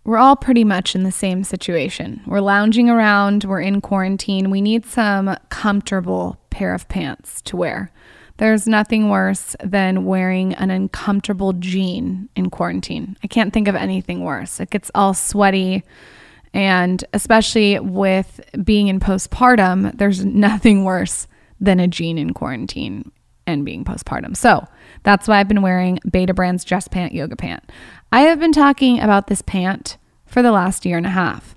Speaker 2: We're all pretty much in the same situation. We're lounging around, we're in quarantine. We need some comfortable pair of pants to wear. There's nothing worse than wearing an uncomfortable jean in quarantine. I can't think of anything worse. It gets all sweaty. And especially with being in postpartum, there's nothing worse than a jean in quarantine and being postpartum. So that's why I've been wearing Betabrand's Dress Pant Yoga Pant. I have been talking about this pant for the last year and a half.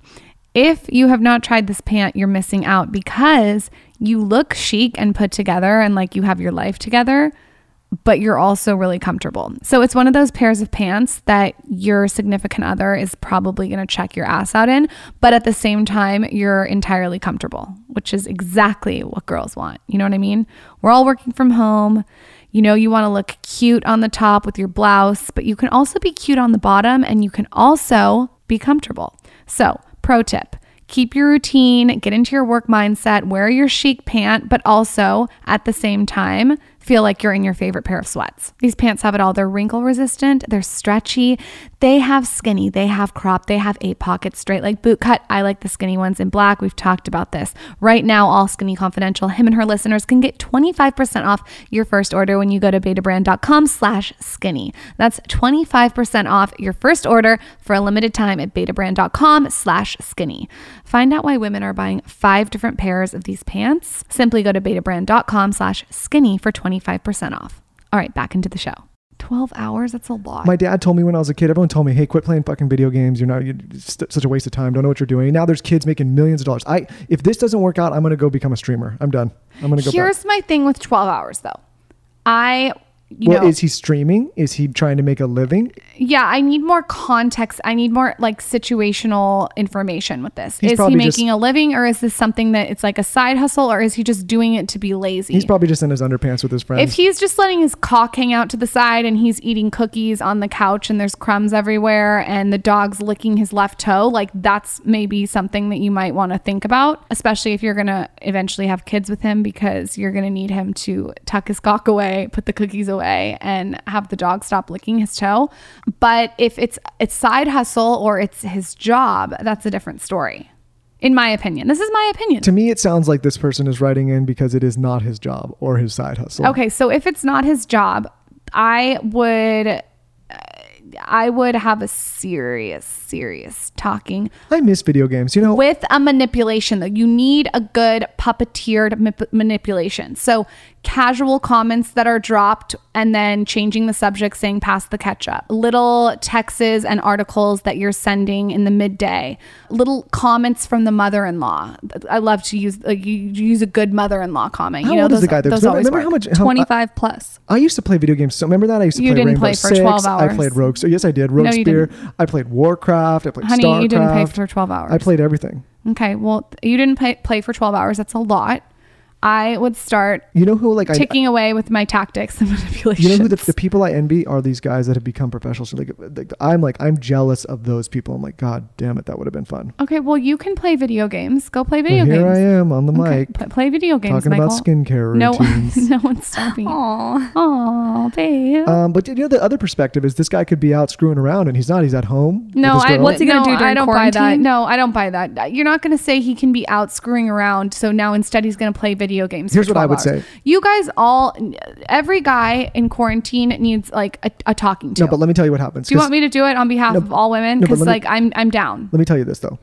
Speaker 2: If you have not tried this pant, you're missing out because you look chic and put together and like you have your life together, but you're also really comfortable. So it's one of those pairs of pants that your significant other is probably going to check your ass out in, but at the same time, you're entirely comfortable, which is exactly what girls want. You know what I mean? We're all working from home. You know, you want to look cute on the top with your blouse, but you can also be cute on the bottom and you can also be comfortable. So, pro tip keep your routine, get into your work mindset, wear your chic pant, but also at the same time, feel like you're in your favorite pair of sweats. These pants have it all. They're wrinkle resistant, they're stretchy, they have skinny, they have crop, they have eight pockets, straight like boot cut. I like the skinny ones in black. We've talked about this. Right now, all Skinny Confidential, him and her listeners can get 25% off your first order when you go to betabrand.com slash skinny. That's 25% off your first order for a limited time at betabrand.com slash skinny. Find out why women are buying five different pairs of these pants. Simply go to betabrand.com slash skinny for 25% off. All right, back into the show. 12 hours? That's a lot.
Speaker 1: My dad told me when I was a kid, everyone told me, hey, quit playing fucking video games. You're not, you're such a waste of time. Don't know what you're doing. Now there's kids making millions of dollars. I, if this doesn't work out, I'm going to go become a streamer. I'm done. I'm going to go back.
Speaker 2: Here's my thing with 12 hours though. I you
Speaker 1: well,
Speaker 2: know,
Speaker 1: is he streaming? Is he trying to make a living?
Speaker 2: Yeah, I need more context. I need more like situational information with this.
Speaker 1: He's
Speaker 2: is he
Speaker 1: probably just-
Speaker 2: making a living or is this something that it's like a side hustle or is he just doing it to be lazy?
Speaker 1: He's probably just in his underpants with his friends.
Speaker 2: if he's just letting his cock hang out to the side and he's eating cookies on the couch and there's crumbs everywhere and the dog's licking his left toe, like that's maybe something that you might want to think about, especially if you're going to eventually have kids with him because you're going to need him to tuck his cock away, put the cookies away and have the dog stop licking his toe. But if it's it's side hustle or it's his job, that's a different story. In my opinion. This is my opinion.
Speaker 1: to me, it sounds like this person is writing in because it is not his job or his side hustle.
Speaker 2: Okay, so if it's not his job, I would I would have a serious serious talking
Speaker 1: I miss video games. You know,
Speaker 2: with a manipulation though. You need a good puppeteered manipulation. So casual comments that are dropped and then changing the subject saying pass the ketchup. Little texts and articles that you're sending in the midday. Little comments from the mother-in-law. I love to use like you use a good mother-in-law comment.
Speaker 1: how
Speaker 2: you know
Speaker 1: old
Speaker 2: those,
Speaker 1: is the guy? There? 'Cause
Speaker 2: those
Speaker 1: Remember,
Speaker 2: always
Speaker 1: remember how much? How,
Speaker 3: 25 plus.
Speaker 1: I used to play video games. So remember that I used to
Speaker 2: You
Speaker 1: play
Speaker 2: didn't
Speaker 1: Rainbow
Speaker 2: play for
Speaker 1: Six.
Speaker 2: 12
Speaker 1: I played Rogue. So yes, I did. Rogue
Speaker 2: No,
Speaker 1: Spear. I played Warcraft. I played
Speaker 2: Honey,
Speaker 1: Starcraft.
Speaker 2: you didn't play for 12 hours.
Speaker 1: I played everything.
Speaker 2: Okay, well, you didn't play, play for 12 hours. That's a lot. I would start
Speaker 1: You know who like I,
Speaker 2: ticking away with my tactics and [LAUGHS] manipulation.
Speaker 1: You know who the, the people I envy are these guys that have become professionals. Like, like I'm like I'm jealous of those people. I'm like, God damn it, that would have been fun.
Speaker 2: okay, well, you can play video games. Go play video
Speaker 1: But here
Speaker 2: games.
Speaker 1: I am on the
Speaker 2: Okay,
Speaker 1: mic
Speaker 2: pl- play video games,
Speaker 1: talking
Speaker 2: Michael.
Speaker 1: about skincare
Speaker 2: no,
Speaker 1: routines. [LAUGHS]
Speaker 2: no one's stopping.
Speaker 3: Aw.
Speaker 2: Oh, babe.
Speaker 1: Um, but you know the other perspective is this guy could be out screwing around and he's not. He's at home.
Speaker 2: no, I.
Speaker 3: What's he gonna
Speaker 2: no,
Speaker 3: do during
Speaker 2: I don't buy that.
Speaker 3: quarantine?
Speaker 2: No, I don't buy that. You're not going to say he can be out screwing around. So now instead he's going to play video games.
Speaker 1: Here's what I would
Speaker 2: hours.
Speaker 1: say.
Speaker 2: You guys all, every guy in quarantine needs like a, a talking to.
Speaker 1: No, but let me tell you what happens.
Speaker 2: Do you want me to do it on behalf
Speaker 1: No,
Speaker 2: of all women?
Speaker 1: no,
Speaker 2: Because
Speaker 1: me-
Speaker 2: like I'm I'm down.
Speaker 1: Let me tell you this though,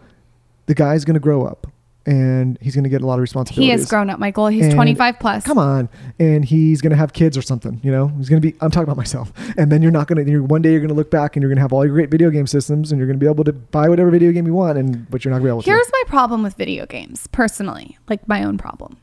Speaker 1: the guy's gonna grow up and he's gonna get a lot of responsibilities.
Speaker 2: He has grown up, Michael. He's
Speaker 1: And-
Speaker 2: 25 plus.
Speaker 1: Come on, and he's gonna have kids or something. You know, he's gonna be. I'm talking about myself. And then you're not gonna. One day you're gonna look back and you're gonna have all your great video game systems and you're gonna be able to buy whatever video game you want. And but you're not gonna be able
Speaker 2: Here's
Speaker 1: to.
Speaker 2: Here's my problem with video games, personally, like my own problem.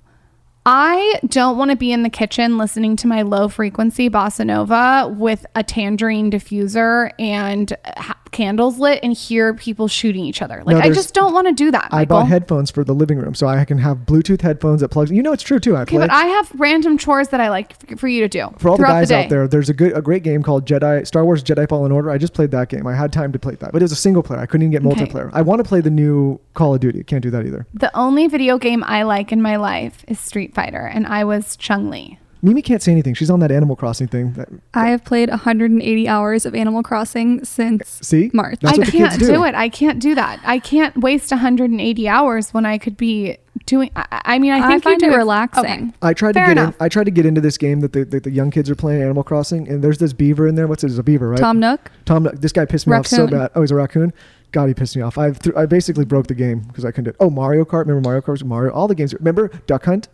Speaker 2: I don't want to be in the kitchen listening to my low frequency bossa nova with a tangerine diffuser and ha- candles lit and hear people shooting each other. Like I just don't want to do that.
Speaker 1: I
Speaker 2: Michael.
Speaker 1: bought headphones for the living room, so I can have Bluetooth headphones that plugs. You know, it's true too. I
Speaker 2: Okay, but I have random chores that I like for you to do
Speaker 1: for all the guys
Speaker 2: day.
Speaker 1: out there, there's a good, a great game called Jedi Star Wars Jedi Fallen Order. I just played that game. I had time to play that, but it was a single player. I couldn't even get
Speaker 2: Okay.
Speaker 1: multiplayer. I want to play the new Call of Duty. Can't do that either.
Speaker 2: The only video game I like in my life is Street Fighter, and I was Chung Li.
Speaker 1: Mimi can't say anything. She's on that Animal Crossing thing. That,
Speaker 3: I have played 180 hours of Animal Crossing since
Speaker 1: see,
Speaker 3: March.
Speaker 2: I can't do.
Speaker 1: do.
Speaker 2: it. I can't do that. I can't waste 180 hours when I could be doing. I, I mean, I
Speaker 3: I
Speaker 2: think you do
Speaker 3: it
Speaker 2: it-
Speaker 3: relaxing.
Speaker 2: Okay.
Speaker 1: I tried
Speaker 2: Fair
Speaker 1: to get
Speaker 2: enough.
Speaker 1: in. I tried to get into this game that the, that the young kids are playing, Animal Crossing, and there's this beaver in there. What's it? It's a beaver, right?
Speaker 3: Tom Nook.
Speaker 1: Tom. Nook. This guy pissed me off so bad. Oh, he's a raccoon. God, he pissed me off. I th- I basically broke the game because I couldn't do it. Oh, Mario Kart. Remember Mario Kart? Mario. All the games. Remember Duck Hunt?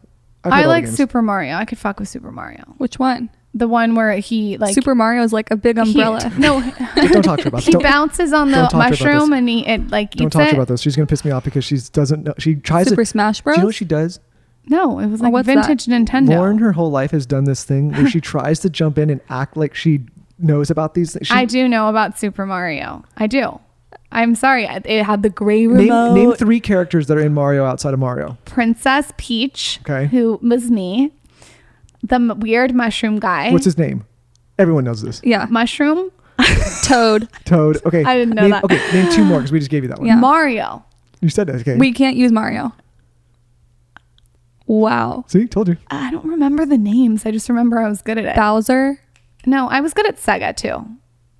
Speaker 1: Played
Speaker 2: I like
Speaker 1: games.
Speaker 2: Super Mario. I could fuck with Super Mario.
Speaker 3: Which one?
Speaker 2: The one where he like
Speaker 3: Super Mario is like a big
Speaker 2: he-
Speaker 3: umbrella. [LAUGHS]
Speaker 2: no,
Speaker 1: Just [LAUGHS] don't talk to her about this.
Speaker 2: he
Speaker 1: Don't,
Speaker 2: bounces on the
Speaker 1: don't talk to her about
Speaker 2: mushroom and he it like
Speaker 1: don't
Speaker 2: eats
Speaker 1: talk to her about this. She's gonna piss me off because she doesn't know. She tries to
Speaker 3: Super
Speaker 1: to.
Speaker 3: Smash
Speaker 1: Do
Speaker 3: Bros.
Speaker 1: you know what she does?
Speaker 2: No, it was
Speaker 3: Oh,
Speaker 2: like
Speaker 3: what's that?
Speaker 2: vintage Nintendo.
Speaker 1: Lauryn, her whole life has done this thing where she [LAUGHS] tries to jump in and act like she knows about these things. She,
Speaker 2: I do know about Super Mario. I do. I'm sorry. It had the gray
Speaker 1: Name,
Speaker 2: remote.
Speaker 1: name three characters that are in Mario outside of Mario.
Speaker 2: Princess Peach,
Speaker 1: Okay.
Speaker 2: who was me. The m- weird mushroom guy.
Speaker 1: What's his name? Everyone knows this.
Speaker 3: Yeah.
Speaker 2: mushroom? [LAUGHS]
Speaker 3: Toad.
Speaker 1: Toad. Okay.
Speaker 2: I didn't know
Speaker 1: name,
Speaker 2: that.
Speaker 1: Okay, name two more because we just gave you that one.
Speaker 3: Yeah.
Speaker 2: Mario.
Speaker 1: You said that. Okay.
Speaker 3: We can't use Mario. Wow.
Speaker 1: See, told you.
Speaker 2: I don't remember the names. I just remember I was good at it.
Speaker 3: Bowser.
Speaker 2: no, I was good at Sega too.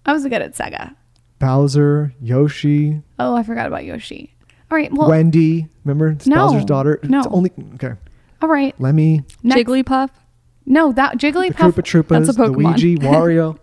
Speaker 2: I was good at Sega.
Speaker 1: Bowser, Yoshi,
Speaker 2: Oh, I forgot about Yoshi. All right. Well,
Speaker 1: Wendy. Remember it's
Speaker 2: No,
Speaker 1: Bowser's daughter.
Speaker 2: no.
Speaker 1: It's only okay.
Speaker 2: all right.
Speaker 1: Lemmy,
Speaker 2: Next.
Speaker 3: Jigglypuff.
Speaker 2: No, that Jigglypuff.
Speaker 1: the
Speaker 2: Jigglypuff.
Speaker 1: Koopa Troopas,
Speaker 3: That's a Pokemon.
Speaker 1: Luigi, [LAUGHS] Wario.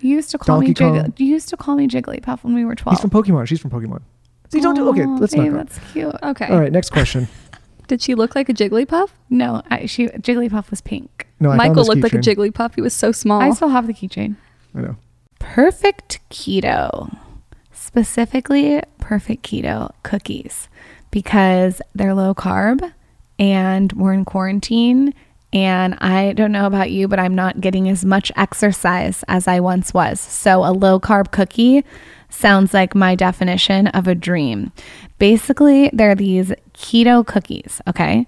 Speaker 2: You used to call me
Speaker 1: Donkey
Speaker 2: Jiggly.
Speaker 1: Kong.
Speaker 2: You used to call me Jigglypuff when we were twelve.
Speaker 1: He's from Pokemon. She's from Pokemon. See, don't do. Okay, let's
Speaker 2: babe,
Speaker 1: not go.
Speaker 2: That's cute.
Speaker 3: Okay.
Speaker 1: All right, next question. [LAUGHS]
Speaker 3: Did she look like a Jigglypuff?
Speaker 2: No, I, she Jigglypuff was pink.
Speaker 1: No, I found
Speaker 3: Michael
Speaker 1: this
Speaker 3: looked like a. Jigglypuff. He was so small.
Speaker 2: I still have the keychain.
Speaker 1: I know.
Speaker 2: Perfect keto, specifically perfect keto cookies, because they're low carb and we're in quarantine And I don't know about you, but I'm not getting as much exercise as I once was. So a low carb cookie sounds like my definition of a dream. Basically, they're these keto cookies, okay?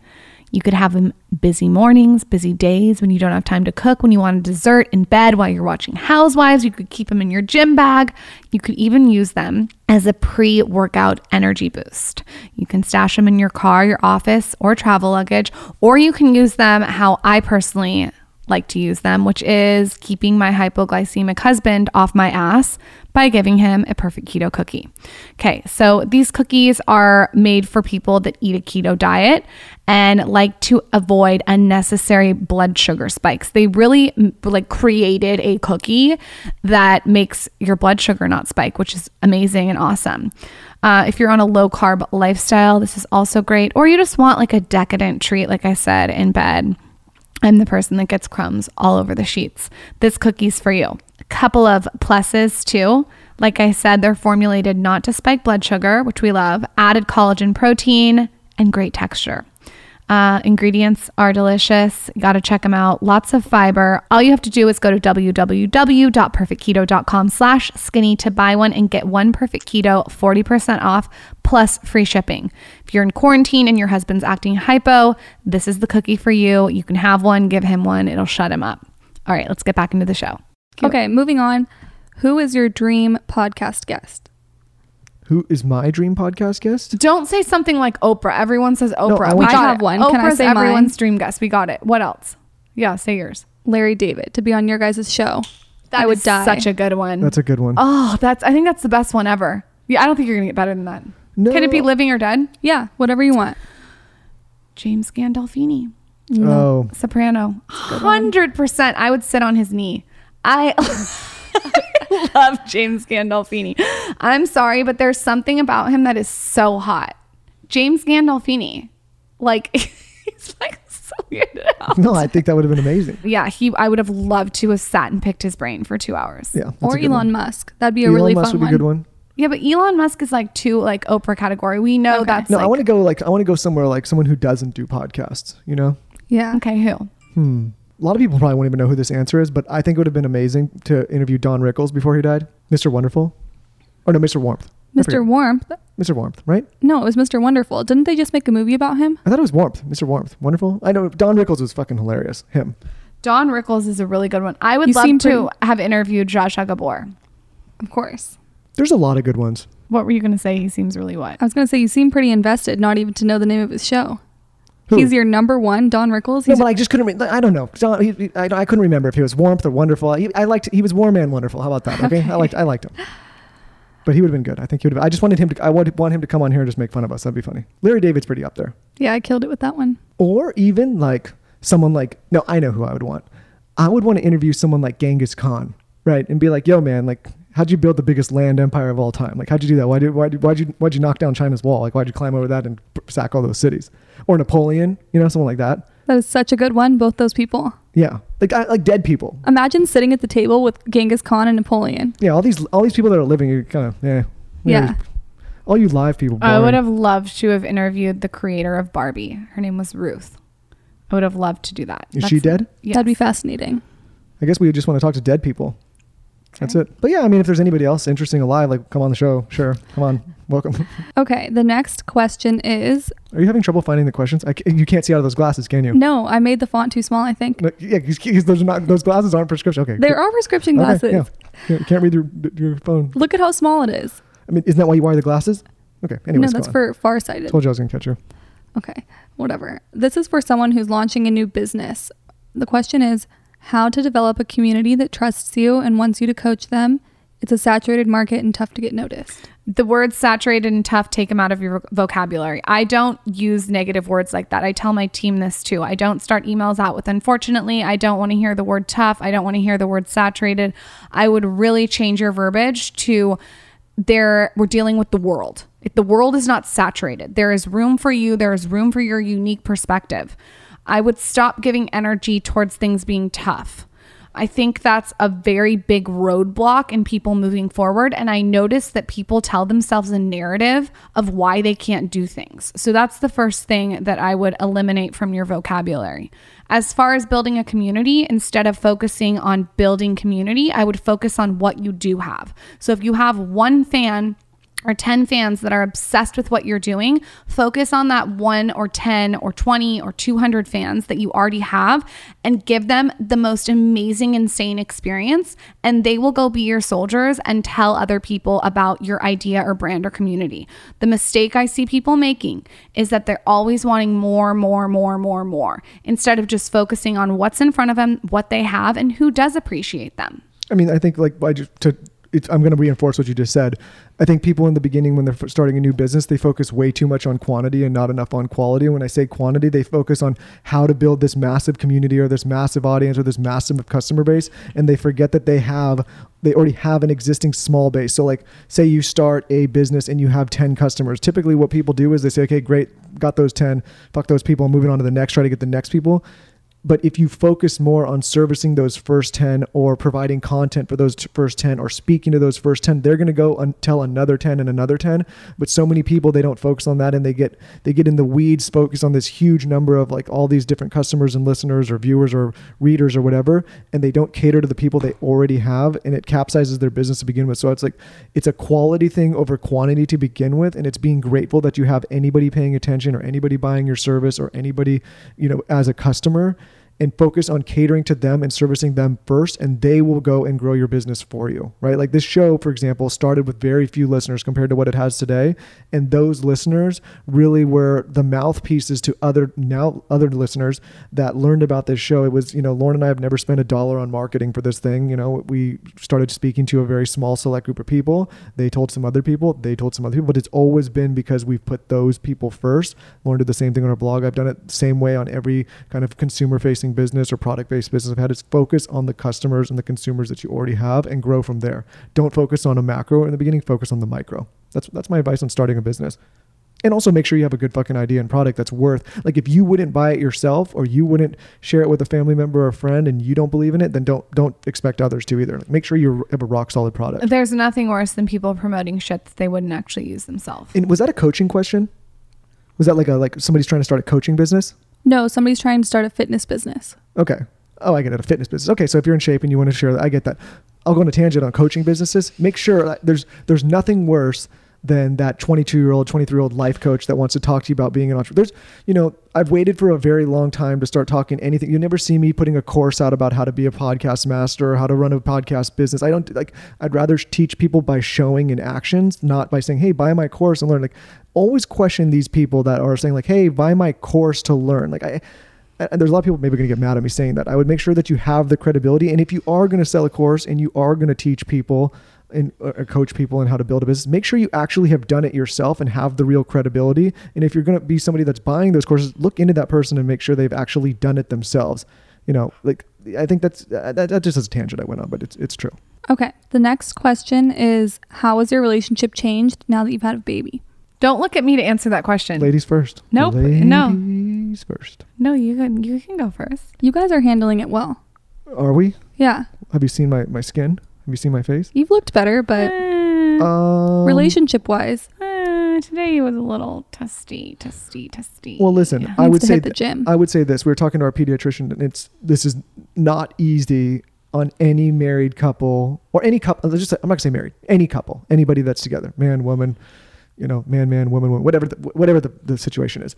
Speaker 2: You could have them busy mornings, busy days when you don't have time to cook, when you want a dessert in bed while you're watching Housewives. You could keep them in your gym bag. You could even use them as a pre workout energy boost. You can stash them in your car, your office, or travel luggage, or you can use them how I personally like to use them, which is keeping my hypoglycemic husband off my ass by giving him a perfect keto cookie. Okay, so these cookies are made for people that eat a keto diet and like to avoid unnecessary blood sugar spikes. They really like created a cookie that makes your blood sugar not spike, which is amazing and awesome. Uh, if you're on a low carb lifestyle, this is also great. Or you just want like a decadent treat, like I said, in bed. I'm the person that gets crumbs all over the sheets. This cookie's for you. A couple of pluses too. Like I said, they're formulated not to spike blood sugar, which we love, added collagen protein, and great texture. Uh, ingredients are delicious. Got to check them out. Lots of fiber. All you have to do is go to www.perfectketo.com slash skinny to buy one and get one perfect keto 40% off plus free shipping. If you're in quarantine and your husband's acting hypo, this is the cookie for you. You can have one, give him one. It'll shut him up. All right, let's get back into the show.
Speaker 3: Okay, moving on. Who is your dream podcast guest?
Speaker 1: Who is my dream podcast guest?
Speaker 2: Don't say something like Oprah. Everyone says Oprah.
Speaker 1: I
Speaker 2: we
Speaker 1: want
Speaker 2: got
Speaker 3: have
Speaker 2: it.
Speaker 3: one. Can I
Speaker 2: Oprah's
Speaker 3: say mine?
Speaker 2: everyone's dream guest. We got it. What else? Yeah, say yours.
Speaker 3: Larry David to be on your guys' show.
Speaker 2: That
Speaker 3: I would
Speaker 2: is
Speaker 3: die.
Speaker 2: Such a good one.
Speaker 1: That's a good one.
Speaker 2: oh, that's. I think that's the best one ever. Yeah, I don't think you're gonna get better than that.
Speaker 1: No.
Speaker 2: Can it be living or dead?
Speaker 3: yeah, whatever you want.
Speaker 2: James Gandolfini,
Speaker 1: Oh,
Speaker 2: soprano, hundred percent. I would sit on his knee. I [LAUGHS] [LAUGHS] love James Gandolfini. I'm sorry, but there's something about him that is so hot. James Gandolfini, like [LAUGHS] he's like so weirded out.
Speaker 1: no, I think that would have been amazing.
Speaker 2: Yeah, he. I would have loved to have sat and picked his brain for two hours.
Speaker 1: Yeah.
Speaker 3: or Elon
Speaker 1: one.
Speaker 3: Musk. That'd be a
Speaker 1: Elon
Speaker 3: really
Speaker 1: Musk
Speaker 3: fun
Speaker 1: would be a
Speaker 3: one.
Speaker 1: good one.
Speaker 2: Yeah, but Elon Musk is like too like Oprah category. We know
Speaker 3: Okay.
Speaker 2: that's
Speaker 1: No,
Speaker 2: like,
Speaker 1: I want to go like I want to go somewhere like someone who doesn't do podcasts. You know,
Speaker 3: Yeah.
Speaker 2: Okay, who?
Speaker 1: hmm. A lot of people probably won't even know who this answer is, but I think it would have been amazing to interview Don Rickles before he died. Mr. Wonderful, or no, Mr. Warmth.
Speaker 3: Mr. Warmth.
Speaker 1: Mr. Warmth, right?
Speaker 3: No, it was Mr. Wonderful. Didn't they just make a movie about him?
Speaker 1: I thought it was Warmth. Mr. Warmth, wonderful. I know Don Rickles was fucking hilarious. Him.
Speaker 2: Don Rickles is a really good one. I would
Speaker 3: You
Speaker 2: love
Speaker 3: seem
Speaker 2: to
Speaker 3: pretty-
Speaker 2: have interviewed Josh Gabor.
Speaker 3: Of course.
Speaker 1: There's a lot of good ones.
Speaker 2: What were you gonna say? He seems really what?
Speaker 3: I was going to say, you seem pretty invested, not even to know the name of his show.
Speaker 1: Who?
Speaker 3: He's your number one, Don Rickles.
Speaker 1: No, but I just couldn't. Re- I don't know. Don, he, he- I, I couldn't remember if he was warmth or wonderful. He, I liked. He was warm and wonderful. How about that? Okay, I liked. I liked him. But he would have been good. I think he would have. I just wanted him to. I would want him to come on here and just make fun of us. That'd be funny. Larry David's pretty up there.
Speaker 3: yeah, I killed it with that one.
Speaker 1: Or even like someone like. No, I know who I would want. I would want to interview someone like Genghis Khan, right? And be like, "Yo, man, like, how'd you build the biggest land empire of all time? Like, how'd you do that? Why did why did why'd you why'd you knock down China's wall? Like, why'd you climb over that and sack all those cities? Or Napoleon, you know, someone like that.
Speaker 3: That is such a good one, both those people.
Speaker 1: Yeah, like I, like dead people.
Speaker 3: Imagine sitting at the table with Genghis Khan and Napoleon.
Speaker 1: Yeah, all these all these people that are living, you kind of yeah,
Speaker 3: Yeah.
Speaker 1: All you live people.
Speaker 2: I would have loved to have interviewed the creator of Barbie. Her name was Ruth. I would have loved to do that.
Speaker 1: Is she dead?
Speaker 2: Yes.
Speaker 3: That'd be fascinating.
Speaker 1: I guess we just want to talk to dead people. That's it. But yeah, I mean, if there's anybody else interesting alive, like come on the show. Sure, come on, welcome. [LAUGHS]
Speaker 3: Okay, the next question is
Speaker 1: Are you having trouble finding the questions? I you can't see out of those glasses, can you?
Speaker 3: no, I made the font too small, I think.
Speaker 1: No, yeah, because those are not those glasses aren't prescription. Okay,
Speaker 3: There are prescription
Speaker 1: Okay,
Speaker 3: glasses.
Speaker 1: yeah. You can't read your, your phone.
Speaker 3: Look at how small it is.
Speaker 1: I mean, isn't that why you wear the glasses? Okay. Anyways,
Speaker 3: no, that's for farsighted.
Speaker 1: Told you I was gonna catch you.
Speaker 3: Okay, whatever. This is for someone who's launching a new business. The question is how to develop a community that trusts you and wants you to coach them. It's a saturated market and tough to get noticed.
Speaker 2: the words saturated and tough take them out of your vocabulary. I don't use negative words like that. I tell my team this too. I don't start emails out with unfortunately. I don't want to hear the word tough. I don't want to hear the word saturated. I would really change your verbiage to there we're dealing with the world. If the world is not saturated, there is room for you, there is room for your unique perspective. I would stop giving energy towards things being tough. I think that's a very big roadblock in people moving forward. And I notice that people tell themselves a narrative of why they can't do things. So that's the first thing that I would eliminate from your vocabulary. As far as building a community, instead of focusing on building community, I would focus on what you do have. So if you have one fan, or 10 fans that are obsessed with what you're doing, focus on that one or 10 or 20 or 200 fans that you already have and give them the most amazing, insane experience. And they will go be your soldiers and tell other people about your idea or brand or community. The mistake I see people making is that they're always wanting more, more, more, more, more, instead of just focusing on what's in front of them, what they have, and who does appreciate them.
Speaker 1: I mean, I think like I just to it's, I'm going to reinforce what you just said. I think people in the beginning, when they're starting a new business, they focus way too much on quantity and not enough on quality. And when I say quantity, they focus on how to build this massive community or this massive audience or this massive customer base, and they forget that they have they already have an existing small base. So like say you start a business and you have 10 customers. Typically what people do is they say, okay, great, got those 10, fuck those people, I'm moving on to the next, try to get the next people but if you focus more on servicing those first 10 or providing content for those first 10 or speaking to those first 10 they're going to go and tell another 10 and another 10 but so many people they don't focus on that and they get they get in the weeds focus on this huge number of like all these different customers and listeners or viewers or readers or whatever and they don't cater to the people they already have and it capsizes their business to begin with. So it's like it's a quality thing over quantity to begin with and it's being grateful that you have anybody paying attention or anybody buying your service or anybody you know as a customer and focus on catering to them and servicing them first and they will go and grow your business for you right? Like this show for example started with very few listeners compared to what it has today and those listeners really were the mouthpieces to other now other listeners that learned about this show. It was you know lauryn and i have never spent a dollar on marketing for this thing. You know we started speaking to a very small select group of people. They told some other people. They told some other people. But it's always been because we've put those people first. Lauryn did the same thing on our blog. I've done it same way on every kind of consumer facing business or product based business I've had is focus on the customers and the consumers that you already have and grow from there. Don't focus on a macro in the beginning, focus on the micro. That's that's my advice on starting a business. And also make sure you have a good fucking idea and product that's worth like if you wouldn't buy it yourself or you wouldn't share it with a family member or a friend and you don't believe in it, then don't don't expect others to either. Like make sure you have a rock solid product.
Speaker 2: There's nothing worse than people promoting shit that they wouldn't actually use themselves.
Speaker 1: And was that a coaching question? Was that like a like somebody's trying to start a coaching business?
Speaker 3: No, somebody's trying to start a fitness business.
Speaker 1: Okay. Oh, I get it. A fitness business. Okay, so if you're in shape and you want to share that, I get that. I'll go on a tangent on coaching businesses. Make sure there's there's nothing worse than that 22 year old, 23 year old life coach that wants to talk to you about being an entrepreneur. There's, you know, I've waited for a very long time to start talking anything. You never see me putting a course out about how to be a podcast master or how to run a podcast business. I don't like. I'd rather teach people by showing in actions, not by saying, "Hey, buy my course and learn." Like, always question these people that are saying like, "Hey, buy my course to learn." Like, I and there's a lot of people maybe going to get mad at me saying that. I would make sure that you have the credibility. And if you are going to sell a course and you are going to teach people and or coach people in how to build a business, make sure you actually have done it yourself and have the real credibility. And if you're going to be somebody that's buying those courses, look into that person and make sure they've actually done it themselves. You know, like I think that's uh, that, that just is a tangent I went on, but it's it's true.
Speaker 3: Okay. The next question is How has your relationship changed now that you've had a baby?
Speaker 2: Don't look at me to answer that question.
Speaker 1: Ladies first.
Speaker 2: Nope, no.
Speaker 1: Ladies first.
Speaker 2: No, you can you can go first.
Speaker 3: You guys are handling it well.
Speaker 1: Are we?
Speaker 3: Yeah.
Speaker 1: Have you seen my my skin? Have you seen my face?
Speaker 3: You've looked better, but
Speaker 2: Uh,
Speaker 1: Um,
Speaker 3: relationship wise,
Speaker 2: uh, today was a little testy, testy, testy.
Speaker 1: Well, listen,
Speaker 2: Yeah.
Speaker 1: I would say
Speaker 3: hit the
Speaker 1: th-
Speaker 3: gym.
Speaker 1: I would say this. We were talking to our pediatrician, and it's this is not easy on any married couple or any couple. Let's just say, I'm not gonna say married. Any couple, anybody that's together, man, woman, you know, man, man, woman, woman whatever, the, whatever the, the situation is.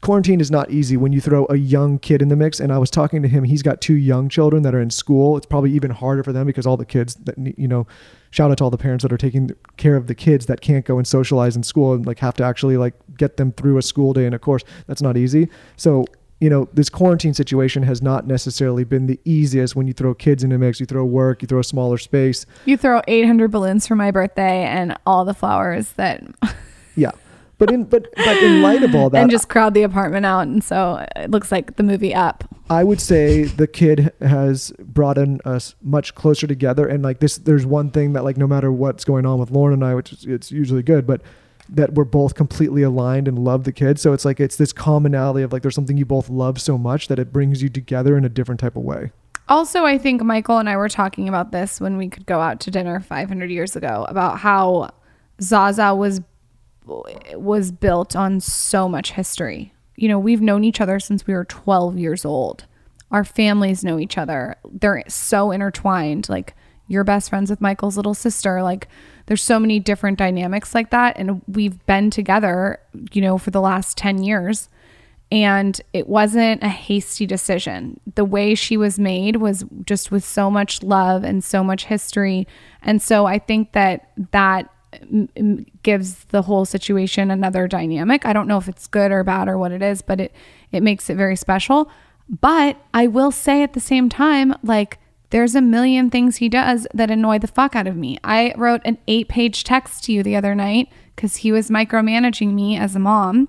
Speaker 1: Quarantine is not easy when you throw a young kid in the mix. And I was talking to him. He's got two young children that are in school. It's probably even harder for them because all the kids that you know. Shout out to all the parents that are taking care of the kids that can't go and socialize in school and like have to actually like get them through a school day and a course. That's not easy. So you know, this quarantine situation has not necessarily been the easiest when you throw kids in the mix, you throw work, you throw a smaller space.
Speaker 2: You throw 800 balloons for my birthday and all the flowers that,
Speaker 1: Yeah. But in but but in light of all that,
Speaker 2: and just crowd the apartment out. And so it looks like the movie Up.
Speaker 1: I would say the kid has brought in us much closer together. And like this, there's one thing that like no matter what's going on with Lauryn and I, which is it's usually good, but that we're both completely aligned and love the kid. So it's like it's this commonality of like there's something you both love so much that it brings you together in a different type of way.
Speaker 2: Also, I think Michael and I were talking about this when we could go out to dinner 500 years ago about how Zaza was was built on so much history. You know, we've known each other since we were 12 years old. Our families know each other. They're so intertwined. Like you're best friends with Michael's little sister. Like there's so many different dynamics like that and we've been together, you know, for the last 10 years and it wasn't a hasty decision. The way she was made was just with so much love and so much history. And so I think that that m- gives the whole situation another dynamic. I don't know if it's good or bad or what it is, but it it makes it very special. But I will say at the same time like there's a million things he does that annoy the fuck out of me. I wrote an 8-page text to you the other night cuz he was micromanaging me as a mom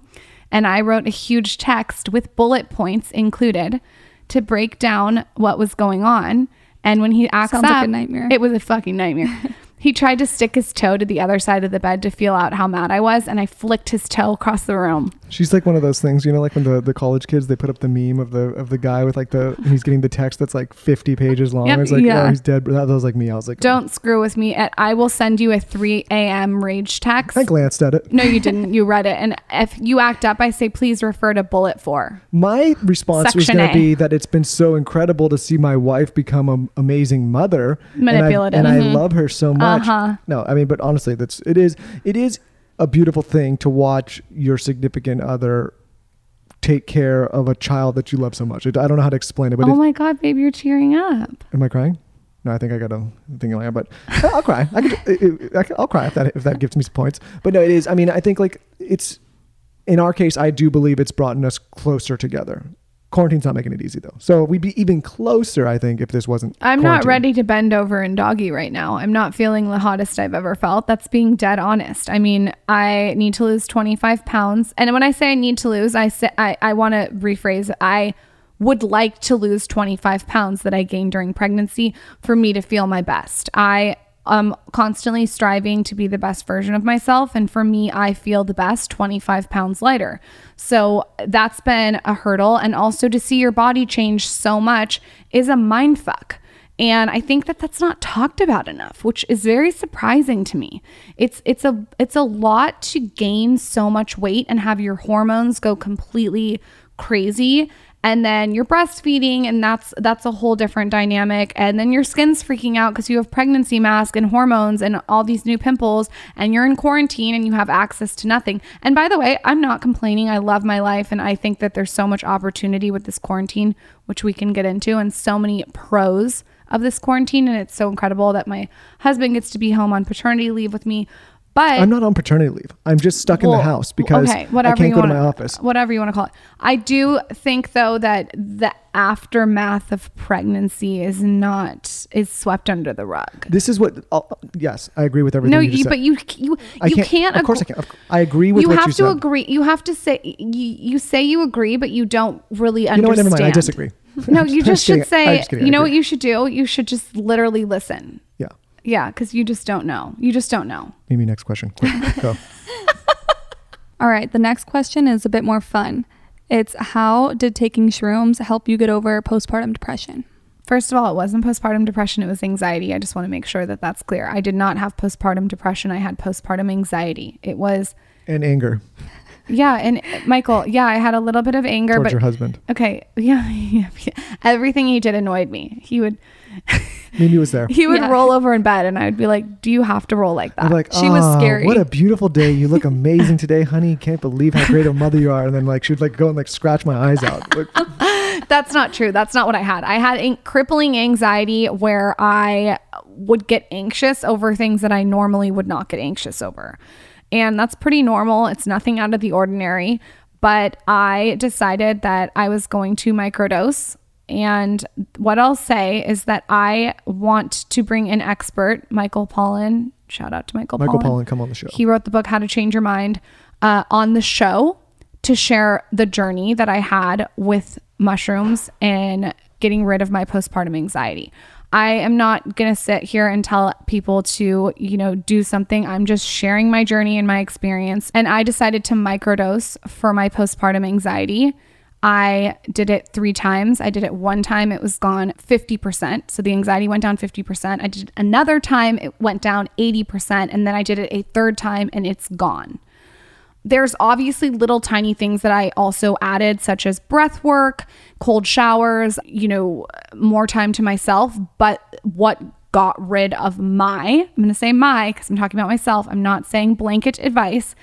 Speaker 2: and I wrote a huge text with bullet points included to break down what was going on. And when he acts
Speaker 3: Sounds
Speaker 2: up,
Speaker 3: like a nightmare.
Speaker 2: it was a fucking nightmare. [LAUGHS] he tried to stick his toe to the other side of the bed to feel out how mad I was, and I flicked his toe across the room.
Speaker 1: She's like one of those things, you know, like when the, the college kids they put up the meme of the of the guy with like the he's getting the text that's like fifty pages long.
Speaker 2: Yep,
Speaker 1: it's like,
Speaker 2: yeah.
Speaker 1: oh, he's dead. That was like me. I was like,
Speaker 2: Don't screw with me. At I will send you a 3 a.m. rage text.
Speaker 1: I glanced at it.
Speaker 2: no, you didn't. You read it. And if you act up, I say, please refer to bullet four.
Speaker 1: My response was going to be that it's been so incredible to see my wife become an amazing mother, and I-
Speaker 2: Manipulative.
Speaker 1: and I,
Speaker 2: Mhm.
Speaker 1: love her so much.
Speaker 2: Uh-huh.
Speaker 1: No, I mean, but honestly, that's it is it is a beautiful thing to watch your significant other take care of a child that you love so much. I don't know how to explain it, but
Speaker 2: oh my God, babe, you're tearing up.
Speaker 1: am I crying? No, I think I got a thing in my eye, but I'll cry. I could, I could- I'll cry if that if that gives me some points. But no, it is. I mean, I think like it's in our case, I do believe it's brought us closer together. Quarantine's not making it easy though, so we'd be even closer. I think if this wasn't.
Speaker 2: I'm not ready to bend over and doggy right now. I'm not feeling the hottest I've ever felt. That's being dead honest. I mean, I need to lose 25 pounds. And when I say I need to lose, I say I, I want to rephrase. I would like to lose 25 pounds that I gained during pregnancy for me to feel my best. I am constantly striving to be the best version of myself. And for me, I feel the best 25 pounds lighter. So that's been a hurdle. And also to see your body change so much is a mind fuck. And I think that that's not talked about enough, which is very surprising to me. It's it's a it's a lot to gain so much weight and have your hormones go completely crazy and then you're breastfeeding and that's that's a whole different dynamic. And then your skin's freaking out because you have pregnancy mask and hormones and all these new pimples and you're in quarantine and you have access to nothing. And by the way i'm not complaining. I love my life and i think that there's so much opportunity with this quarantine which we can get into and so many pros of this quarantine. And it's so incredible that my husband gets to be home on paternity leave with me but
Speaker 1: I'm not on paternity leave. I'm just stuck in the house because
Speaker 2: okay,
Speaker 1: I can't go
Speaker 2: wanna,
Speaker 1: to my office.
Speaker 2: Whatever you want to call it. I do think though that the aftermath of pregnancy is not is swept under the rug.
Speaker 1: This is what. uh, yes, I agree with everything.
Speaker 2: No,
Speaker 1: you,
Speaker 2: you, but you you
Speaker 1: I
Speaker 2: you
Speaker 1: can't,
Speaker 2: can't.
Speaker 1: Of course, I can. I agree with
Speaker 2: you
Speaker 1: what
Speaker 2: have
Speaker 1: you
Speaker 2: to
Speaker 1: said.
Speaker 2: agree. You have to say you, you say you agree, but you don't really understand.
Speaker 1: You know what? Never mind. I disagree.
Speaker 2: No, [LAUGHS] you
Speaker 1: just
Speaker 2: just should
Speaker 1: kidding.
Speaker 2: Say.
Speaker 1: just kidding.
Speaker 2: You know what you should do? You should just literally listen.
Speaker 1: Yeah.
Speaker 2: Yeah, because you just don't know. You just don't know.
Speaker 1: Maybe next question. Quick, go. [LAUGHS]
Speaker 3: All right, the next question is a bit more fun. It's how did taking shrooms help you get over postpartum depression?
Speaker 2: First of all, it wasn't postpartum depression, it was anxiety. I just want to make sure that that's clear. I did not have postpartum depression, I had postpartum anxiety. It was,
Speaker 1: And anger
Speaker 2: yeah, and uh, Michael, yeah, I had a little bit of anger,
Speaker 1: towards
Speaker 2: but
Speaker 1: your husband.
Speaker 2: okay, [LAUGHS] yeah, yeah, everything he did annoyed me. He would, [LAUGHS]
Speaker 1: Mimi was there.
Speaker 2: he would
Speaker 3: Yeah.
Speaker 2: roll over in bed, and I would be like, "Do you have to roll like that?"
Speaker 1: I'm like,
Speaker 3: She was
Speaker 1: "Oh,
Speaker 3: scary."
Speaker 1: What a beautiful day! You look amazing today, honey. Can't believe how great a mother you are. And then like she would like go and like scratch my eyes out. Like, [LAUGHS]
Speaker 2: That's not true. That's not what I had. I had an- crippling anxiety where I would get anxious over things that I normally would not get anxious over. And that's pretty normal. It's nothing out of the ordinary. But I decided that I was going to microdose. And what I'll say is that I want to bring an expert, Michael Pollan. Shout out to Michael,
Speaker 1: Michael
Speaker 2: Pollan.
Speaker 1: Come on the show.
Speaker 2: He wrote the book How to Change Your Mind uh, on the show to share the journey that I had with mushrooms and getting rid of my postpartum anxiety. I am not going to sit here and tell people to, you know, do something. I'm just sharing my journey and my experience. And I decided to microdose for my postpartum anxiety. I did it three times. I did it one time, it was gone 50%. So the anxiety went down 50%. I did another time, it went down 80%. And then I did it a third time and it's gone. There's obviously little tiny things that I also added, such as breath work, cold showers, you know, more time to myself. But what got rid of my, I'm going to say my because I'm talking about myself, I'm not saying blanket advice,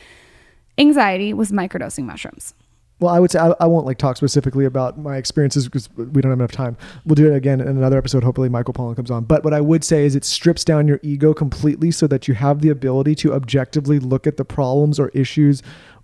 Speaker 2: anxiety was microdosing mushrooms.
Speaker 1: Well, I would say I, I won't like talk specifically about my experiences because we don't have enough time. We'll do it again in another episode. Hopefully, Michael Pollan comes on. But what I would say is it strips down your ego completely so that you have the ability to objectively look at the problems or issues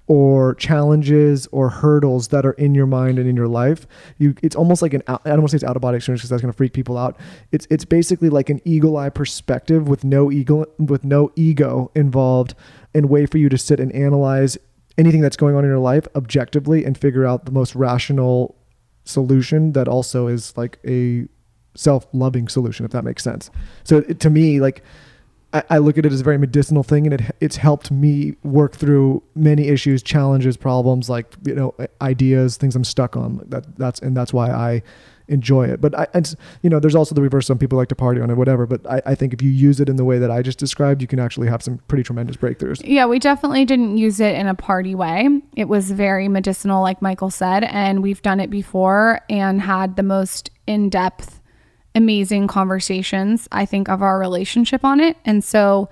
Speaker 1: or challenges or hurdles that are in your mind and in your life. You, it's almost like an I don't want to say it's out of body experience because that's going to freak people out. It's it's basically like an eagle eye perspective with no ego with no ego involved, and way for you to sit and analyze anything that's going on in your life objectively and figure out the most rational solution that also is like a self-loving solution if that makes sense. So it, to me like I, I look at it as a very medicinal thing and it it's helped me work through many issues challenges problems like you know ideas things i'm stuck on. That that's and that's why i enjoy it but i and, you know there's also the reverse some people like to party on it whatever but I, I think if you use it in the way that i just described you can actually have some pretty tremendous breakthroughs
Speaker 2: Yeah, we definitely didn't use it in a party way. It was very medicinal, like Michael said, and we've done it before and had the most in depth, amazing conversations, I think, of our relationship on it. And so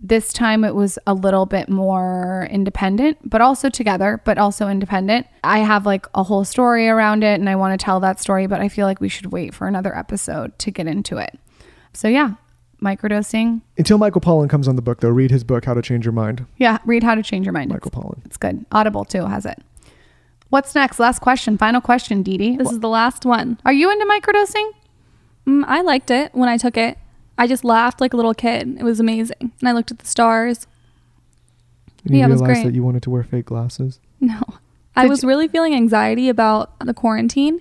Speaker 2: this time it was a little bit more independent, but also together, but also independent. I have like a whole story around it and I want to tell that story, but I feel like we should wait for another episode to get into it. So, yeah, microdosing.
Speaker 1: until michael pollan comes on the book though read his book how to change your mind
Speaker 2: Yeah, read How to Change Your Mind.
Speaker 1: michael pollan
Speaker 2: It's good. Audible too has it. What's next? Last question. Final question, Dee Dee.
Speaker 3: This is the last one.
Speaker 2: Are you into microdosing?
Speaker 3: Mm, I liked it when I took it. I just laughed like a little kid. It was amazing. And I looked at the stars.
Speaker 1: and you
Speaker 3: Yeah, it was
Speaker 1: realized
Speaker 3: great.
Speaker 1: that you wanted to wear fake glasses
Speaker 3: No. I
Speaker 2: Did
Speaker 3: was really feeling anxiety about the quarantine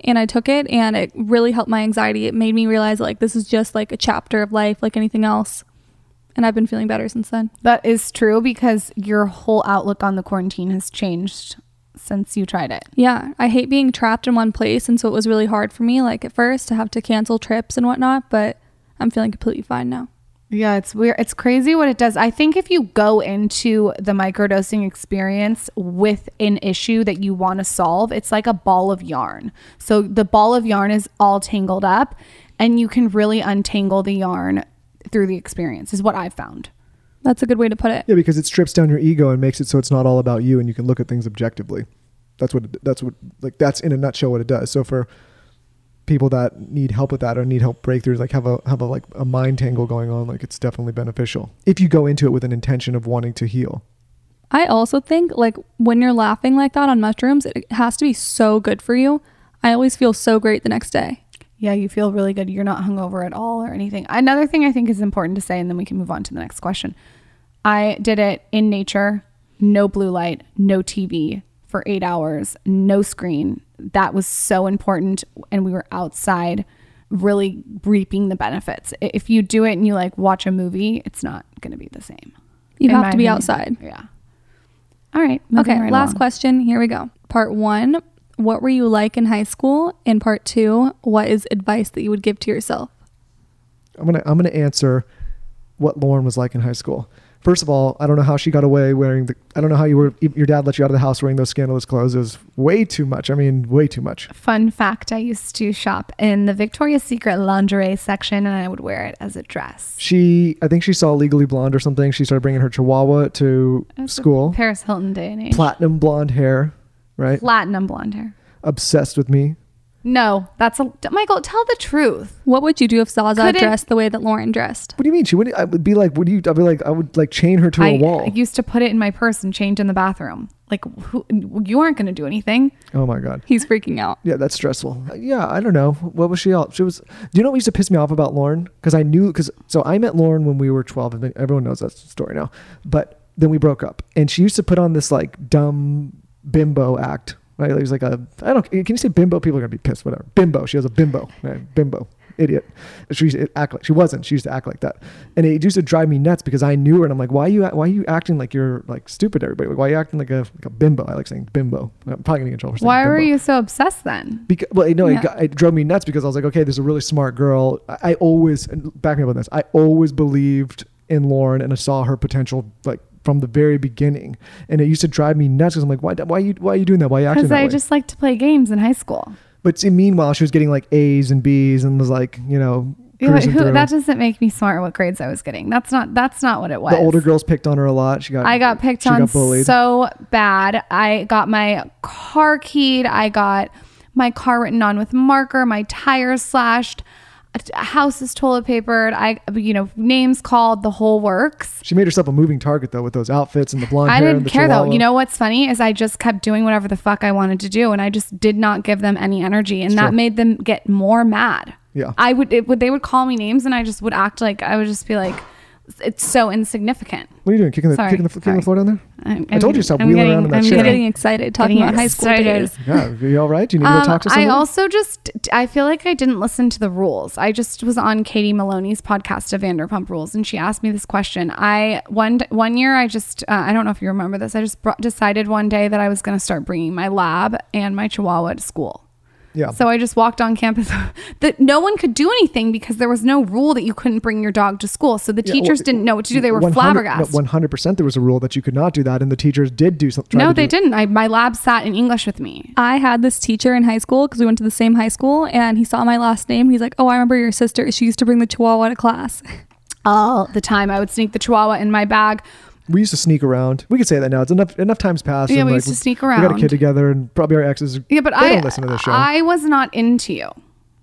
Speaker 3: and I took it and it really helped my anxiety. It made me realize like this is just like a chapter of life like anything else. And I've been feeling better since then.
Speaker 2: That is true because your whole outlook on the quarantine has changed since you tried it.
Speaker 3: Yeah, I hate being trapped in one place and so it was really hard for me like at first to have to cancel trips and whatnot, but I'm feeling completely fine now.
Speaker 2: Yeah, it's weird. It's crazy what it does. I think if you go into the microdosing experience with an issue that you want to solve, it's like a ball of yarn. So the ball of yarn is all tangled up and you can really untangle the yarn through the experience is what I've found.
Speaker 3: That's a good way to put it.
Speaker 1: Yeah, because it strips down your ego and makes it so it's not all about you, and you can look at things objectively. That's what. It, that's what. Like that's in a nutshell what it does. So for people that need help with that or need help breakthroughs, like have a have a like a mind tangle going on, like it's definitely beneficial if you go into it with an intention of wanting to heal.
Speaker 3: I also think like when you're laughing like that on mushrooms, it has to be so good for you. I always feel so great the next day.
Speaker 2: Yeah, you feel really good. You're not hungover at all or anything. Another thing I think is important to say, and then we can move on to the next question. I did it in nature, no blue light, no TV for eight hours, no screen. That was so important. And we were outside really reaping the benefits. If you do it and you like watch a movie, it's not going to be the same.
Speaker 3: You have to be
Speaker 2: opinion.
Speaker 3: outside.
Speaker 2: Yeah. All right.
Speaker 3: Okay,
Speaker 2: right
Speaker 3: last
Speaker 2: along.
Speaker 3: question. Here we go. Part one What were you like in high school? And part two What is advice that you would give to yourself?
Speaker 1: I'm gonna I'm gonna answer what Lauryn was like in high school. First of all, I don't know how she got away wearing the. I don't know how you were. Your dad let you out of the house wearing those scandalous clothes. It was way too much. I mean, way too much.
Speaker 2: Fun fact I used to shop in the Victoria's Secret lingerie section and I would wear it as a dress.
Speaker 1: She, I think she saw Legally Blonde or something. She started bringing her Chihuahua to school.
Speaker 2: Paris Hilton day and age.
Speaker 1: Platinum blonde hair, right?
Speaker 2: Platinum blonde hair.
Speaker 1: Obsessed with me.
Speaker 2: No, that's a Michael. Tell the truth.
Speaker 3: What would you do if Zaza
Speaker 2: Couldn't-
Speaker 3: dressed the way that Lauryn dressed?
Speaker 1: What do you mean? She wouldn't. I would be like, would you? I'd be like, I would like chain her to a
Speaker 2: I
Speaker 1: wall.
Speaker 2: I used to put it in my purse and change in the bathroom. Like, who, you aren't going to do anything.
Speaker 1: oh my god.
Speaker 3: He's freaking out.
Speaker 1: Yeah, that's stressful. Yeah, I don't know. What was she else? She was. Do you know what used to piss me off about Lauryn? Because I knew. Because so I met Lauryn when we were twelve. I think everyone knows that story now. But then we broke up, and she used to put on this like dumb bimbo act. Right? It was like a. I don't. Can you say bimbo? People are gonna be pissed. Whatever. Bimbo. She has a bimbo. Right? Bimbo. idiot. She used to act like she wasn't. She used to act like that, and it used to drive me nuts because I knew her, and I'm like, why are you why are you acting like you're like stupid? Everybody, why are you acting like a like a bimbo? I like saying bimbo. I'm probably gonna get in trouble for saying
Speaker 2: Why were
Speaker 1: bimbo.
Speaker 2: you so obsessed then?
Speaker 1: Because well, no,
Speaker 2: Yeah.
Speaker 1: it, got, it drove me nuts because I was like, okay, there's a really smart girl. I, I always and back me up on this. I always believed in Lauryn, and I saw her potential like from the very beginning. And it used to drive me nuts because I'm like, why, why are you why are you doing that? Why are you acting
Speaker 2: Because I
Speaker 1: way?
Speaker 2: just like to play games in high school.
Speaker 1: but see, meanwhile, she was getting like A's and B's and was like, you know,
Speaker 2: Yeah, who, that doesn't make me smart what grades I was getting. That's not that's not what it was.
Speaker 1: the older girls picked on her a lot. She got
Speaker 2: I got picked on
Speaker 1: got
Speaker 2: so bad. I got my car keyed. I got my car written on with marker. My tires slashed. A house is toilet papered. I, you know, names called. The whole works.
Speaker 1: she made herself a moving target though with those outfits and the blonde
Speaker 2: I didn't care though. You know what's funny is I just kept doing whatever the fuck I wanted to do, and I just did not give them any energy, and that
Speaker 1: true.
Speaker 2: made them get more mad.
Speaker 1: Yeah.
Speaker 2: I would. It would. They would call me names, and I just would act like I would just be like, it's so insignificant.
Speaker 1: What are you doing? Kicking the
Speaker 2: Sorry,
Speaker 1: kicking the, kicking the
Speaker 2: sorry.
Speaker 1: floor down there?
Speaker 2: I'm,
Speaker 1: I told you to stop
Speaker 2: I'm
Speaker 1: wheeling
Speaker 2: getting-
Speaker 1: around in that
Speaker 2: I'm
Speaker 1: chair.
Speaker 3: I'm
Speaker 2: getting-
Speaker 3: getting excited talking
Speaker 2: getting
Speaker 3: about high school
Speaker 2: excited.
Speaker 3: days. [LAUGHS]
Speaker 1: Yeah, are you all right? Do you need to go
Speaker 2: Um,
Speaker 1: talk to someone?
Speaker 2: I
Speaker 1: somebody?
Speaker 2: also just I feel like I didn't listen to the rules. I just was on Katie Maloney's podcast of Vanderpump Rules, and she asked me this question. I one one year I just uh, I don't know if you remember this. I just brought, decided one day that I was going to start bringing my lab and my Chihuahua to school.
Speaker 1: Yeah.
Speaker 2: So I just walked on campus. [LAUGHS] that no one could do anything because there was no rule that you couldn't bring your dog to school. So the
Speaker 1: Yeah,
Speaker 2: teachers
Speaker 1: well,
Speaker 2: didn't know what to do. They were
Speaker 1: 100
Speaker 2: flabbergasted.
Speaker 1: 100% there was a rule that you could not do that, and the teachers did do something.
Speaker 2: no, they didn't. I, my lab sat in English with me.
Speaker 3: I had this teacher in high school because we went to the same high school, and he saw my last name. He's like, "Oh, I remember your sister. She used to bring the Chihuahua to class."
Speaker 2: All the time, I would sneak the Chihuahua in my bag.
Speaker 1: We used to sneak around. We could say that now. It's enough. Enough times passed.
Speaker 2: Yeah,
Speaker 1: and,
Speaker 2: we
Speaker 1: like,
Speaker 2: used to sneak around.
Speaker 1: We got a kid together, and probably our exes.
Speaker 2: Yeah, but I
Speaker 1: don't listen to this show.
Speaker 2: I was not into you,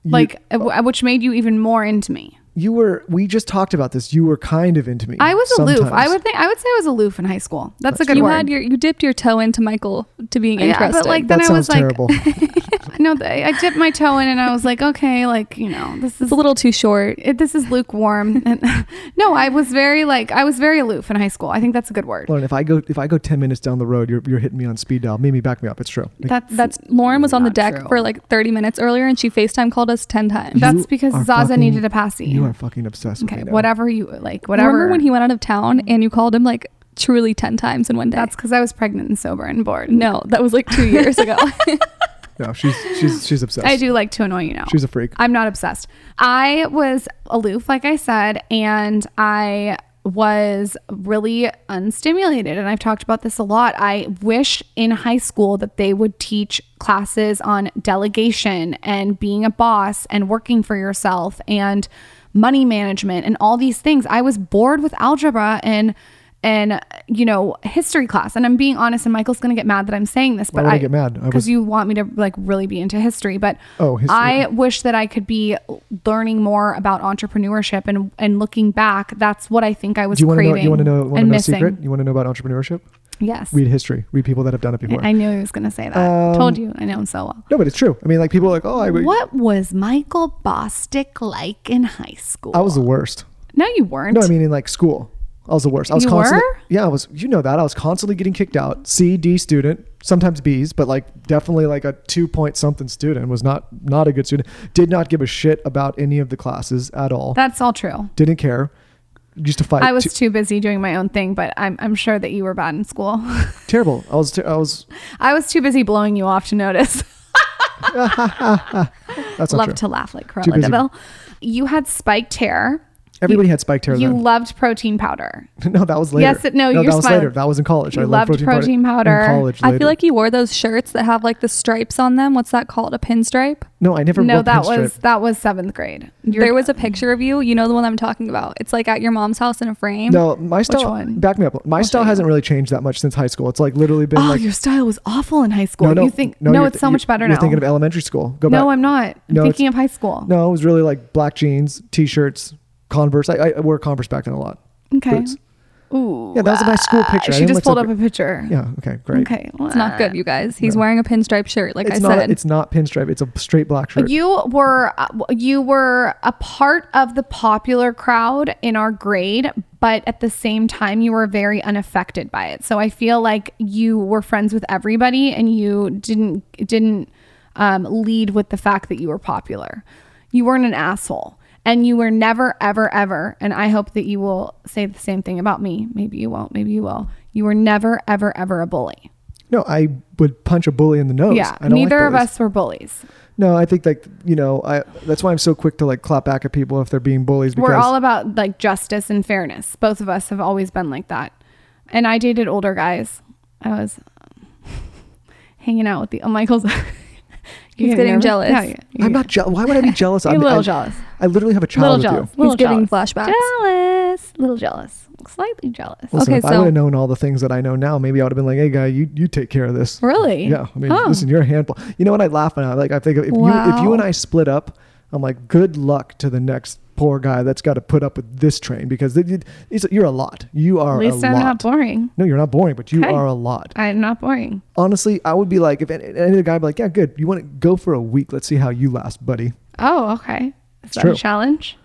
Speaker 2: like uh, which made you even more into me.
Speaker 1: You were. We just talked about this. You were kind of into me.
Speaker 2: I was aloof. I would think I would say I was aloof in high school. That's, a good
Speaker 3: you
Speaker 2: word.
Speaker 3: had your you dipped your toe into Michael to being
Speaker 2: Yeah,
Speaker 3: interested.
Speaker 2: but like
Speaker 1: That
Speaker 2: then I
Speaker 1: sounds
Speaker 2: was like,
Speaker 1: terrible. [LAUGHS]
Speaker 2: no, I dipped my toe in and I was like, okay, like you know, this is
Speaker 3: it's a little too short.
Speaker 2: it, this is lukewarm. [LAUGHS] And [LAUGHS] no, I was very like I was very aloof in high school. I think that's a good word.
Speaker 1: Lauryn, if I go if I go ten minutes down the road, you're you're hitting me on speed dial. Mimi, back me up. It's true. Like,
Speaker 2: That's
Speaker 3: That's Lauryn was on the deck
Speaker 2: true.
Speaker 3: for like 30 minutes earlier, and she Facetime called us 10 times.
Speaker 2: That's because Zaza
Speaker 1: fucking-
Speaker 2: needed a passy.
Speaker 1: You are mm. fucking obsessed with
Speaker 2: okay.
Speaker 1: me.
Speaker 2: Whatever you like, whatever.
Speaker 3: Remember when he went out of town mm-hmm. and you called him like truly 10 times in one day?
Speaker 2: That's because I was pregnant and sober and bored.
Speaker 3: no, that was like two years ago. [LAUGHS]
Speaker 1: No, she's she's she's obsessed.
Speaker 2: I do like to annoy you now.
Speaker 1: She's a freak.
Speaker 2: I'm not obsessed. I was aloof, like I said, and I was really unstimulated. And I've talked about this a lot. I wish in high school that they would teach classes on delegation and being a boss and working for yourself and money management and all these things. I was bored with algebra and and you know history class and i'm being honest and michael's gonna get mad that i'm saying this
Speaker 1: Why
Speaker 2: but
Speaker 1: would I
Speaker 2: i
Speaker 1: get mad?
Speaker 2: Because you want me to like really be into history but
Speaker 1: Oh, history.
Speaker 2: i wish that i could be learning more about entrepreneurship and and looking back that's what i think i was
Speaker 1: do you to know?
Speaker 2: craving
Speaker 1: You want to know? To
Speaker 2: and
Speaker 1: know
Speaker 2: missing
Speaker 1: secret? You want to know about entrepreneurship?
Speaker 2: Yes
Speaker 1: Read history. Read people that have done it before.
Speaker 2: I knew he was gonna say that
Speaker 1: Um,
Speaker 2: told you i know him so well
Speaker 1: no, but it's true. I mean, like people are like, oh, I
Speaker 2: what was michael bosstick like in high school
Speaker 1: I was the worst.
Speaker 2: no you weren't
Speaker 1: No, I mean in like school. I was the worst. I was
Speaker 2: You
Speaker 1: constantly
Speaker 2: were?
Speaker 1: Yeah, I was you know that. I was constantly getting kicked out. C, D student, sometimes B's, but like definitely like a two point something student was not not a good student. Did not give a shit about any of the classes at all.
Speaker 2: that's all true
Speaker 1: Didn't care. Used to fight.
Speaker 2: I was
Speaker 1: T-
Speaker 2: too busy doing my own thing, but I'm, I'm sure that you were bad in school. [LAUGHS]
Speaker 1: terrible. I was ter- I was
Speaker 2: I was too busy blowing you off to notice. [LAUGHS] [LAUGHS]
Speaker 1: that's
Speaker 2: Love
Speaker 1: true.
Speaker 2: to laugh like Cruella.
Speaker 1: De
Speaker 2: Vil. You had spiked hair.
Speaker 1: Everybody had spiked hair
Speaker 2: You
Speaker 1: then.
Speaker 2: loved protein powder. [LAUGHS]
Speaker 1: no, that was later.
Speaker 2: Yes, it- no,
Speaker 1: that
Speaker 2: you're still.
Speaker 1: That was
Speaker 2: smiling.
Speaker 1: later. That was in college.
Speaker 2: You
Speaker 1: I loved
Speaker 2: loved protein
Speaker 1: powder.
Speaker 2: powder.
Speaker 1: In college,
Speaker 3: I feel like you wore those shirts that have like the stripes on them. What's that called? A pinstripe?
Speaker 1: no, I never.
Speaker 2: No,
Speaker 1: wore
Speaker 2: that
Speaker 1: pinstripe.
Speaker 2: was that was seventh grade. You're-
Speaker 3: there was a picture of you. You know the one I'm talking about. It's like at your mom's house in a frame.
Speaker 1: No, my style.
Speaker 2: one?
Speaker 1: Back me up. My style
Speaker 2: show you.
Speaker 1: hasn't really changed that much since high school. It's like literally been
Speaker 2: Oh,
Speaker 1: like.
Speaker 2: your style was awful in high school.
Speaker 1: no, no,
Speaker 2: you think no?
Speaker 1: you're
Speaker 2: it's
Speaker 1: th-
Speaker 2: so much better now.
Speaker 1: You're thinking of elementary school. Go back. no.
Speaker 2: I'm not. I'm
Speaker 1: No,
Speaker 2: thinking of high school.
Speaker 1: No, it was really like black jeans, t-shirts, Converse. I, I wore Converse back then a lot.
Speaker 2: Okay.
Speaker 1: Boots.
Speaker 2: Ooh.
Speaker 1: Yeah, that was a nice school picture.
Speaker 2: She just pulled
Speaker 1: so
Speaker 2: up a picture.
Speaker 1: Yeah. Okay. Great.
Speaker 2: Okay.
Speaker 3: It's not good, you guys. He's
Speaker 1: No.
Speaker 3: wearing a pinstripe shirt, like
Speaker 1: It's
Speaker 3: I
Speaker 1: not.
Speaker 3: said.
Speaker 1: It's not pinstripe. It's a straight black shirt.
Speaker 2: You were uh, you were a part of the popular crowd in our grade, but at the same time you were very unaffected by it. So I feel like you were friends with everybody and you didn't didn't um, lead with the fact that you were popular. You weren't an asshole. And you were never, ever, ever, and I hope that you will say the same thing about me. Maybe you won't, maybe you will. You were never, ever, ever a bully.
Speaker 1: No, I would punch a bully in the nose.
Speaker 2: yeah.
Speaker 1: I don't like
Speaker 2: Neither of us were bullies.
Speaker 1: No, I think like you know, I that's why I'm so quick to like clap back at people if they're being bullies because
Speaker 2: We're all about like justice and fairness. Both of us have always been like that. And I dated older guys. I was um, [LAUGHS] hanging out with the oh, Michael's. [LAUGHS]
Speaker 3: He's
Speaker 2: You're
Speaker 3: getting
Speaker 2: nervous?
Speaker 3: jealous.
Speaker 2: Yeah, yeah,
Speaker 1: I'm not jealous. Why would I be jealous?
Speaker 2: You're
Speaker 1: I'm
Speaker 2: a little
Speaker 1: I,
Speaker 2: jealous.
Speaker 1: I literally have a
Speaker 2: little
Speaker 1: child with
Speaker 2: jealous.
Speaker 1: you.
Speaker 3: He's getting
Speaker 2: jealous.
Speaker 3: flashbacks.
Speaker 2: Jealous. Little jealous. Slightly jealous.
Speaker 1: Listen,
Speaker 3: Okay,
Speaker 1: if I
Speaker 3: so-
Speaker 1: would have known all the things that I know now, maybe I would have been like, "Hey, guy, you you take care of this."
Speaker 2: Really?
Speaker 1: Yeah. I mean,
Speaker 2: Oh.
Speaker 1: listen, you're a handful. You know what I laugh at? Like, I think if you if you
Speaker 3: Wow.
Speaker 1: and I split up, I'm like, good luck to the next poor guy that's got to put up with this train because it, you're a lot. You are
Speaker 2: At least
Speaker 1: a
Speaker 2: I'm
Speaker 1: lot.
Speaker 2: not boring.
Speaker 1: No, you're not boring, but you
Speaker 2: Okay.
Speaker 1: are a lot.
Speaker 2: I'm not boring.
Speaker 1: Honestly, I would be like, if any, any guy would be like, yeah, good. You want to go for a week? Let's see how you last, buddy.
Speaker 2: Oh, okay. Is that
Speaker 1: true.
Speaker 2: a challenge?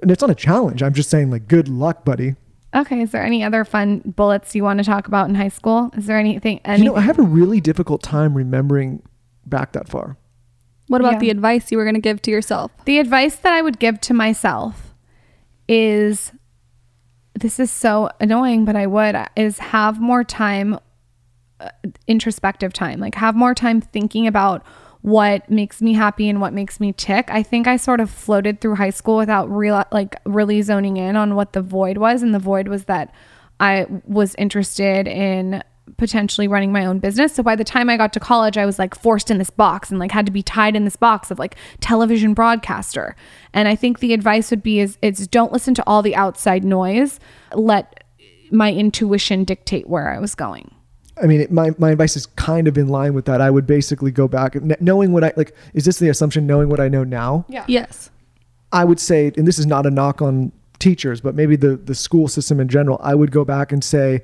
Speaker 1: And it's not a challenge. I'm just saying, like, good luck, buddy.
Speaker 2: Okay. Is there any other fun bullets you want to talk about in high school? Is there anything?
Speaker 1: You know, I have a really difficult time remembering back that far.
Speaker 3: What about
Speaker 2: Yeah.
Speaker 3: the advice you were going to give to yourself?
Speaker 2: The advice that I would give to myself is this is so annoying, but I would is have more time, uh, introspective time, like have more time thinking about what makes me happy and what makes me tick. I think I sort of floated through high school without real like really zoning in on what the void was, and the void was that I was interested in potentially running my own business. So by the time I got to college, I was like forced in this box and like had to be tied in this box of like television broadcaster. And I think the advice would be is it's don't listen to all the outside noise. Let my intuition dictate where I was going.
Speaker 1: I mean, it, my, my advice is kind of in line with that. I would basically go back, knowing what I like. Is this the assumption? Knowing what I know now,
Speaker 2: Yeah.
Speaker 3: Yes.
Speaker 1: I would say, and this is not a knock on teachers, but maybe the the school system in general. I would go back and say,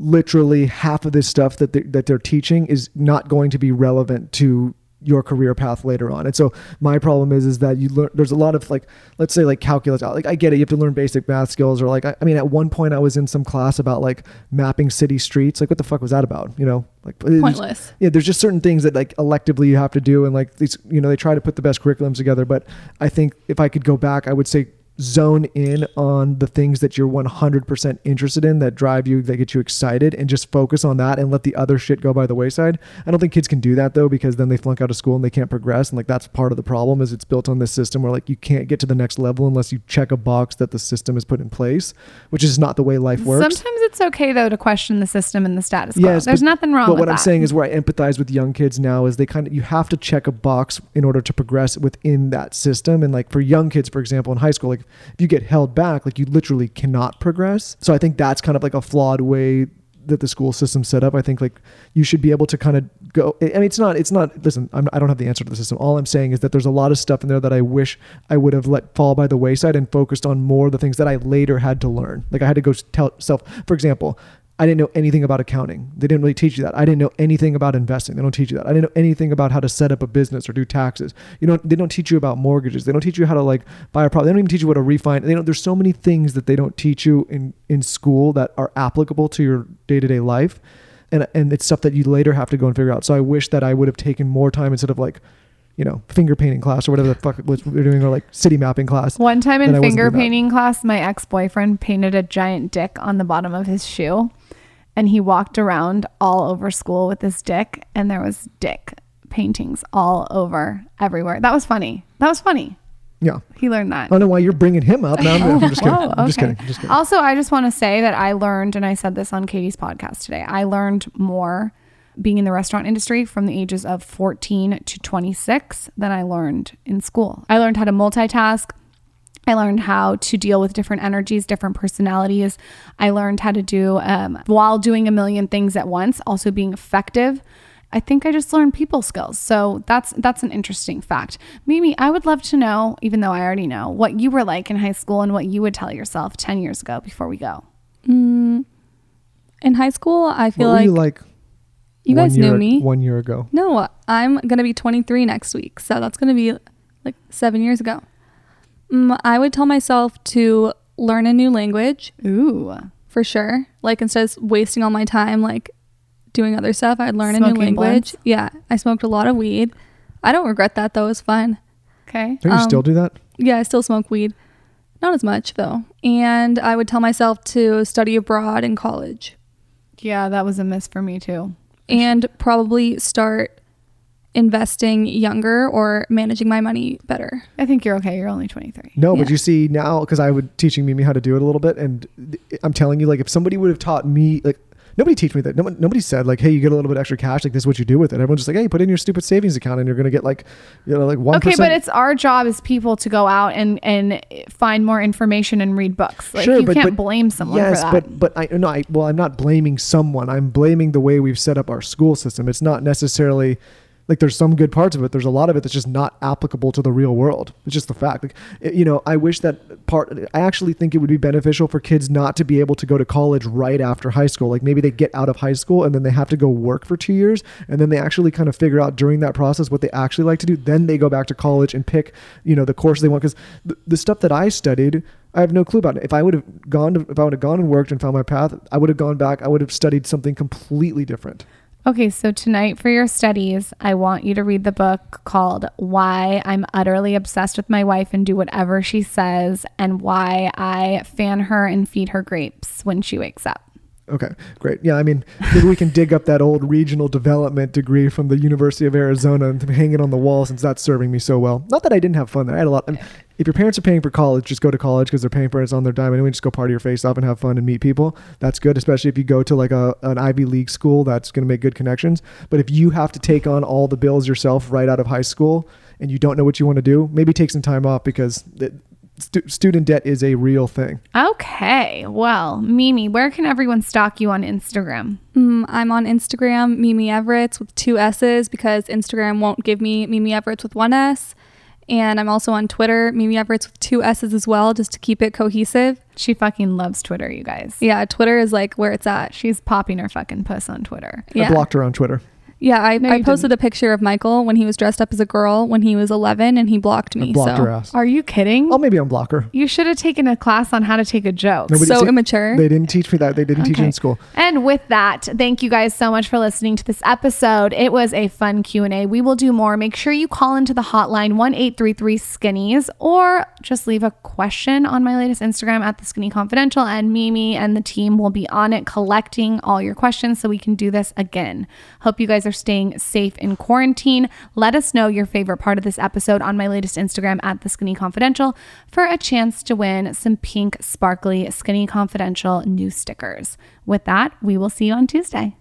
Speaker 1: literally half of this stuff that they, that they're teaching is not going to be relevant to your career path later on. And so my problem is is that you learn there's a lot of like let's say like calculus like I get it you have to learn basic math skills or like I, I mean at one point I was in some class about like mapping city streets like what the fuck was that about you know like
Speaker 3: Pointless.
Speaker 1: yeah there's just certain things that like electively you have to do and like these you know they try to put the best curriculums together but I think if I could go back I would say zone in on the things that you're 100% interested in that drive you that get you excited and just focus on that and let the other shit go by the wayside i don't think kids can do that though because then they flunk out of school and they can't progress and like that's part of the problem is it's built on this system where like you can't get to the next level unless you check a box that the system has put in place which is not the way life works
Speaker 2: Sometimes it's okay though to question the system and the status quo. yes, There's
Speaker 1: but-
Speaker 2: nothing wrong
Speaker 1: But what I'm
Speaker 2: that.
Speaker 1: saying is where I empathize with young kids now is they kind of you have to check a box in order to progress within that system. And like for young kids, for example, in high school, like if you get held back, like you literally cannot progress. So I think that's kind of like a flawed way that the school system set up. I think like you should be able to kind of go. I mean, it's not. It's not. Listen, I'm, I don't have the answer to the system. All I'm saying is that there's a lot of stuff in there that I wish I would have let fall by the wayside and focused on more of the things that I later had to learn. Like I had to go tell self. For example. I didn't know anything about accounting. They didn't really teach you that. I didn't know anything about investing. They don't teach you that. I didn't know anything about how to set up a business or do taxes. You know, they don't teach you about mortgages. They don't teach you how to like buy a property. They don't even teach you what to refinance. They don't, there's so many things that they don't teach you in in school that are applicable to your day to day life, and and it's stuff that you later have to go and figure out. So I wish that I would have taken more time instead of like, you know, finger painting class or whatever the fuck was we're doing or like city mapping class.
Speaker 2: One time in finger painting class, my ex boyfriend painted a giant dick on the bottom of his shoe. And he walked around all over school with this dick, and there was dick paintings all over everywhere. That was funny. That was funny.
Speaker 1: Yeah.
Speaker 2: He learned that.
Speaker 1: I don't know why you're bringing him up. No, I'm, I'm [LAUGHS] just kidding.
Speaker 2: Whoa,
Speaker 1: I'm just
Speaker 2: okay.
Speaker 1: kidding. I'm just kidding.
Speaker 2: Also, I just want to say that I learned, and I said this on Katie's podcast today, I learned more being in the restaurant industry from the ages of 14 to 26 than I learned in school. I learned how to multitask. I learned how to deal with different energies, different personalities. I learned how to do, um, while doing a million things at once, also being effective. I think I just learned people skills. So that's that's an interesting fact. Mimi, I would love to know, even though I already know, what you were like in high school and what you would tell yourself 10 years ago before we go.
Speaker 3: In high school, I feel
Speaker 1: what were
Speaker 3: like,
Speaker 1: you like?
Speaker 3: you
Speaker 1: one
Speaker 3: guys knew me.
Speaker 1: one year ago.
Speaker 3: No, I'm gonna be 23 next week, so that's gonna be like seven years ago. Mm, I would tell myself to learn a new language
Speaker 2: Ooh.
Speaker 3: for sure. Like instead of wasting all my time like doing other stuff, I'd learn a new language.
Speaker 2: blunts?
Speaker 3: Yeah, I smoked a lot of weed. I don't regret that though. It was fun.
Speaker 2: Okay.
Speaker 1: Don't you
Speaker 3: Um,
Speaker 1: still do that?
Speaker 3: Yeah, I still smoke weed. Not as much though. And I would tell myself to study abroad in college
Speaker 2: Yeah, that was a miss for me too.
Speaker 3: and probably start investing younger or managing my money better.
Speaker 2: I think you're okay. You're only 23.
Speaker 1: No, but you see now, because I would teaching Mimi how to do it a little bit, and th- I'm telling you, like if somebody would have taught me, like nobody teach me that. No, nobody said like, hey, you get a little bit extra cash, like this is what you do with it. Everyone's just like, hey, put in your stupid savings account, and you're gonna get like, you know, like one.
Speaker 2: Okay, but it's our job as people to go out and and find more information and read books. Like you can't blame someone
Speaker 1: yes,
Speaker 2: for that.
Speaker 1: but but I no, I well, I'm not blaming someone. I'm blaming the way we've set up our school system. It's not necessarily like there's some good parts of it. There's a lot of it that's just not applicable to the real world. It's just the fact. Like you know, I wish that part. I actually think it would be beneficial for kids not to be able to go to college right after high school. Like maybe they get out of high school and then they have to go work for two years, and then they actually kind of figure out during that process what they actually like to do. Then they go back to college and pick, you know, the course they want. Because the, the stuff that I studied. I have no clue about it. If I would have gone to, if I would have gone and worked and found my path, I would have gone back. I would have studied something completely different.
Speaker 2: Okay, so tonight for your studies, I want you to read the book called Why I'm Utterly Obsessed with My Wife and Do Whatever She Says, and Why I Fan Her and Feed Her Grapes When She Wakes Up.
Speaker 1: Okay, great. Yeah, I mean, maybe we can dig up that old regional development degree from the University of Arizona and hang it on the wall since that's serving me so well. Not that I didn't have fun there. I had a lot. I mean, if your parents are paying for college, just go to college because they're paying for it. It's on their dime And anyway. Just go party your face off and have fun and meet people. That's good, especially if you go to like a an Ivy League school. That's going to make good connections. But if you have to take on all the bills yourself right out of high school and you don't know what you want to do, maybe take some time off because the, stu- student debt is a real thing.
Speaker 2: Okay, well, Mimi, where can everyone stalk you on Instagram?
Speaker 3: Mm, I'm on Instagram, Mimi Evarts with two S's because Instagram won't give me Mimi Evarts with one S. And I'm also on Twitter, Mimi Evarts with two S's as well, just to keep it cohesive.
Speaker 2: She fucking loves Twitter, you guys.
Speaker 3: Yeah, Twitter is like where it's at.
Speaker 2: She's popping her fucking puss on Twitter.
Speaker 3: Yeah.
Speaker 1: I blocked her on Twitter.
Speaker 3: Yeah, I,
Speaker 2: No,
Speaker 3: I
Speaker 2: you
Speaker 3: posted a picture of Michael when he was dressed up as a girl when he was 11 and he blocked me.
Speaker 1: Blocked
Speaker 3: so
Speaker 1: her ass.
Speaker 2: Are you kidding?
Speaker 1: Oh, maybe unblock her.
Speaker 2: You should have taken a class on how to take a joke.
Speaker 1: Nobody-
Speaker 3: so
Speaker 1: see,
Speaker 3: immature.
Speaker 1: They didn't teach me that. They didn't teach it
Speaker 2: Okay.
Speaker 1: in school.
Speaker 2: And with that, thank you guys so much for listening to this episode. It was a fun Q&A. We will do more. Make sure you call into the hotline 1-833-SKINNYS or just leave a question on my latest Instagram at the Skinny Confidential and Mimi and the team will be on it collecting all your questions so we can do this again. Hope you guys are staying safe in quarantine. Let us know your favorite part of this episode on my latest Instagram at the Skinny Confidential for a chance to win some pink sparkly Skinny Confidential new stickers. With that, we will see you on Tuesday.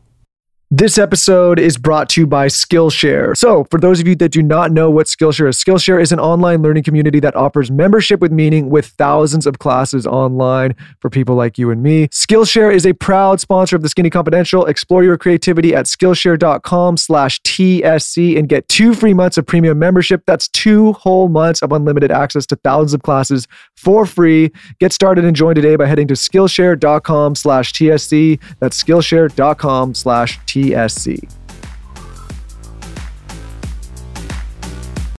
Speaker 1: This episode is brought to you by Skillshare. So, for those of you that do not know what Skillshare is, Skillshare is an online learning community that offers membership with meaning with thousands of classes online for people like you and me. Skillshare is a proud sponsor of the Skinny Confidential. Explore your creativity at Skillshare.com slash TSC and get two free months of premium membership. That's two whole months of unlimited access to thousands of classes for free. Get started and join today by heading to Skillshare.com slash TSC. That's Skillshare.com TSC.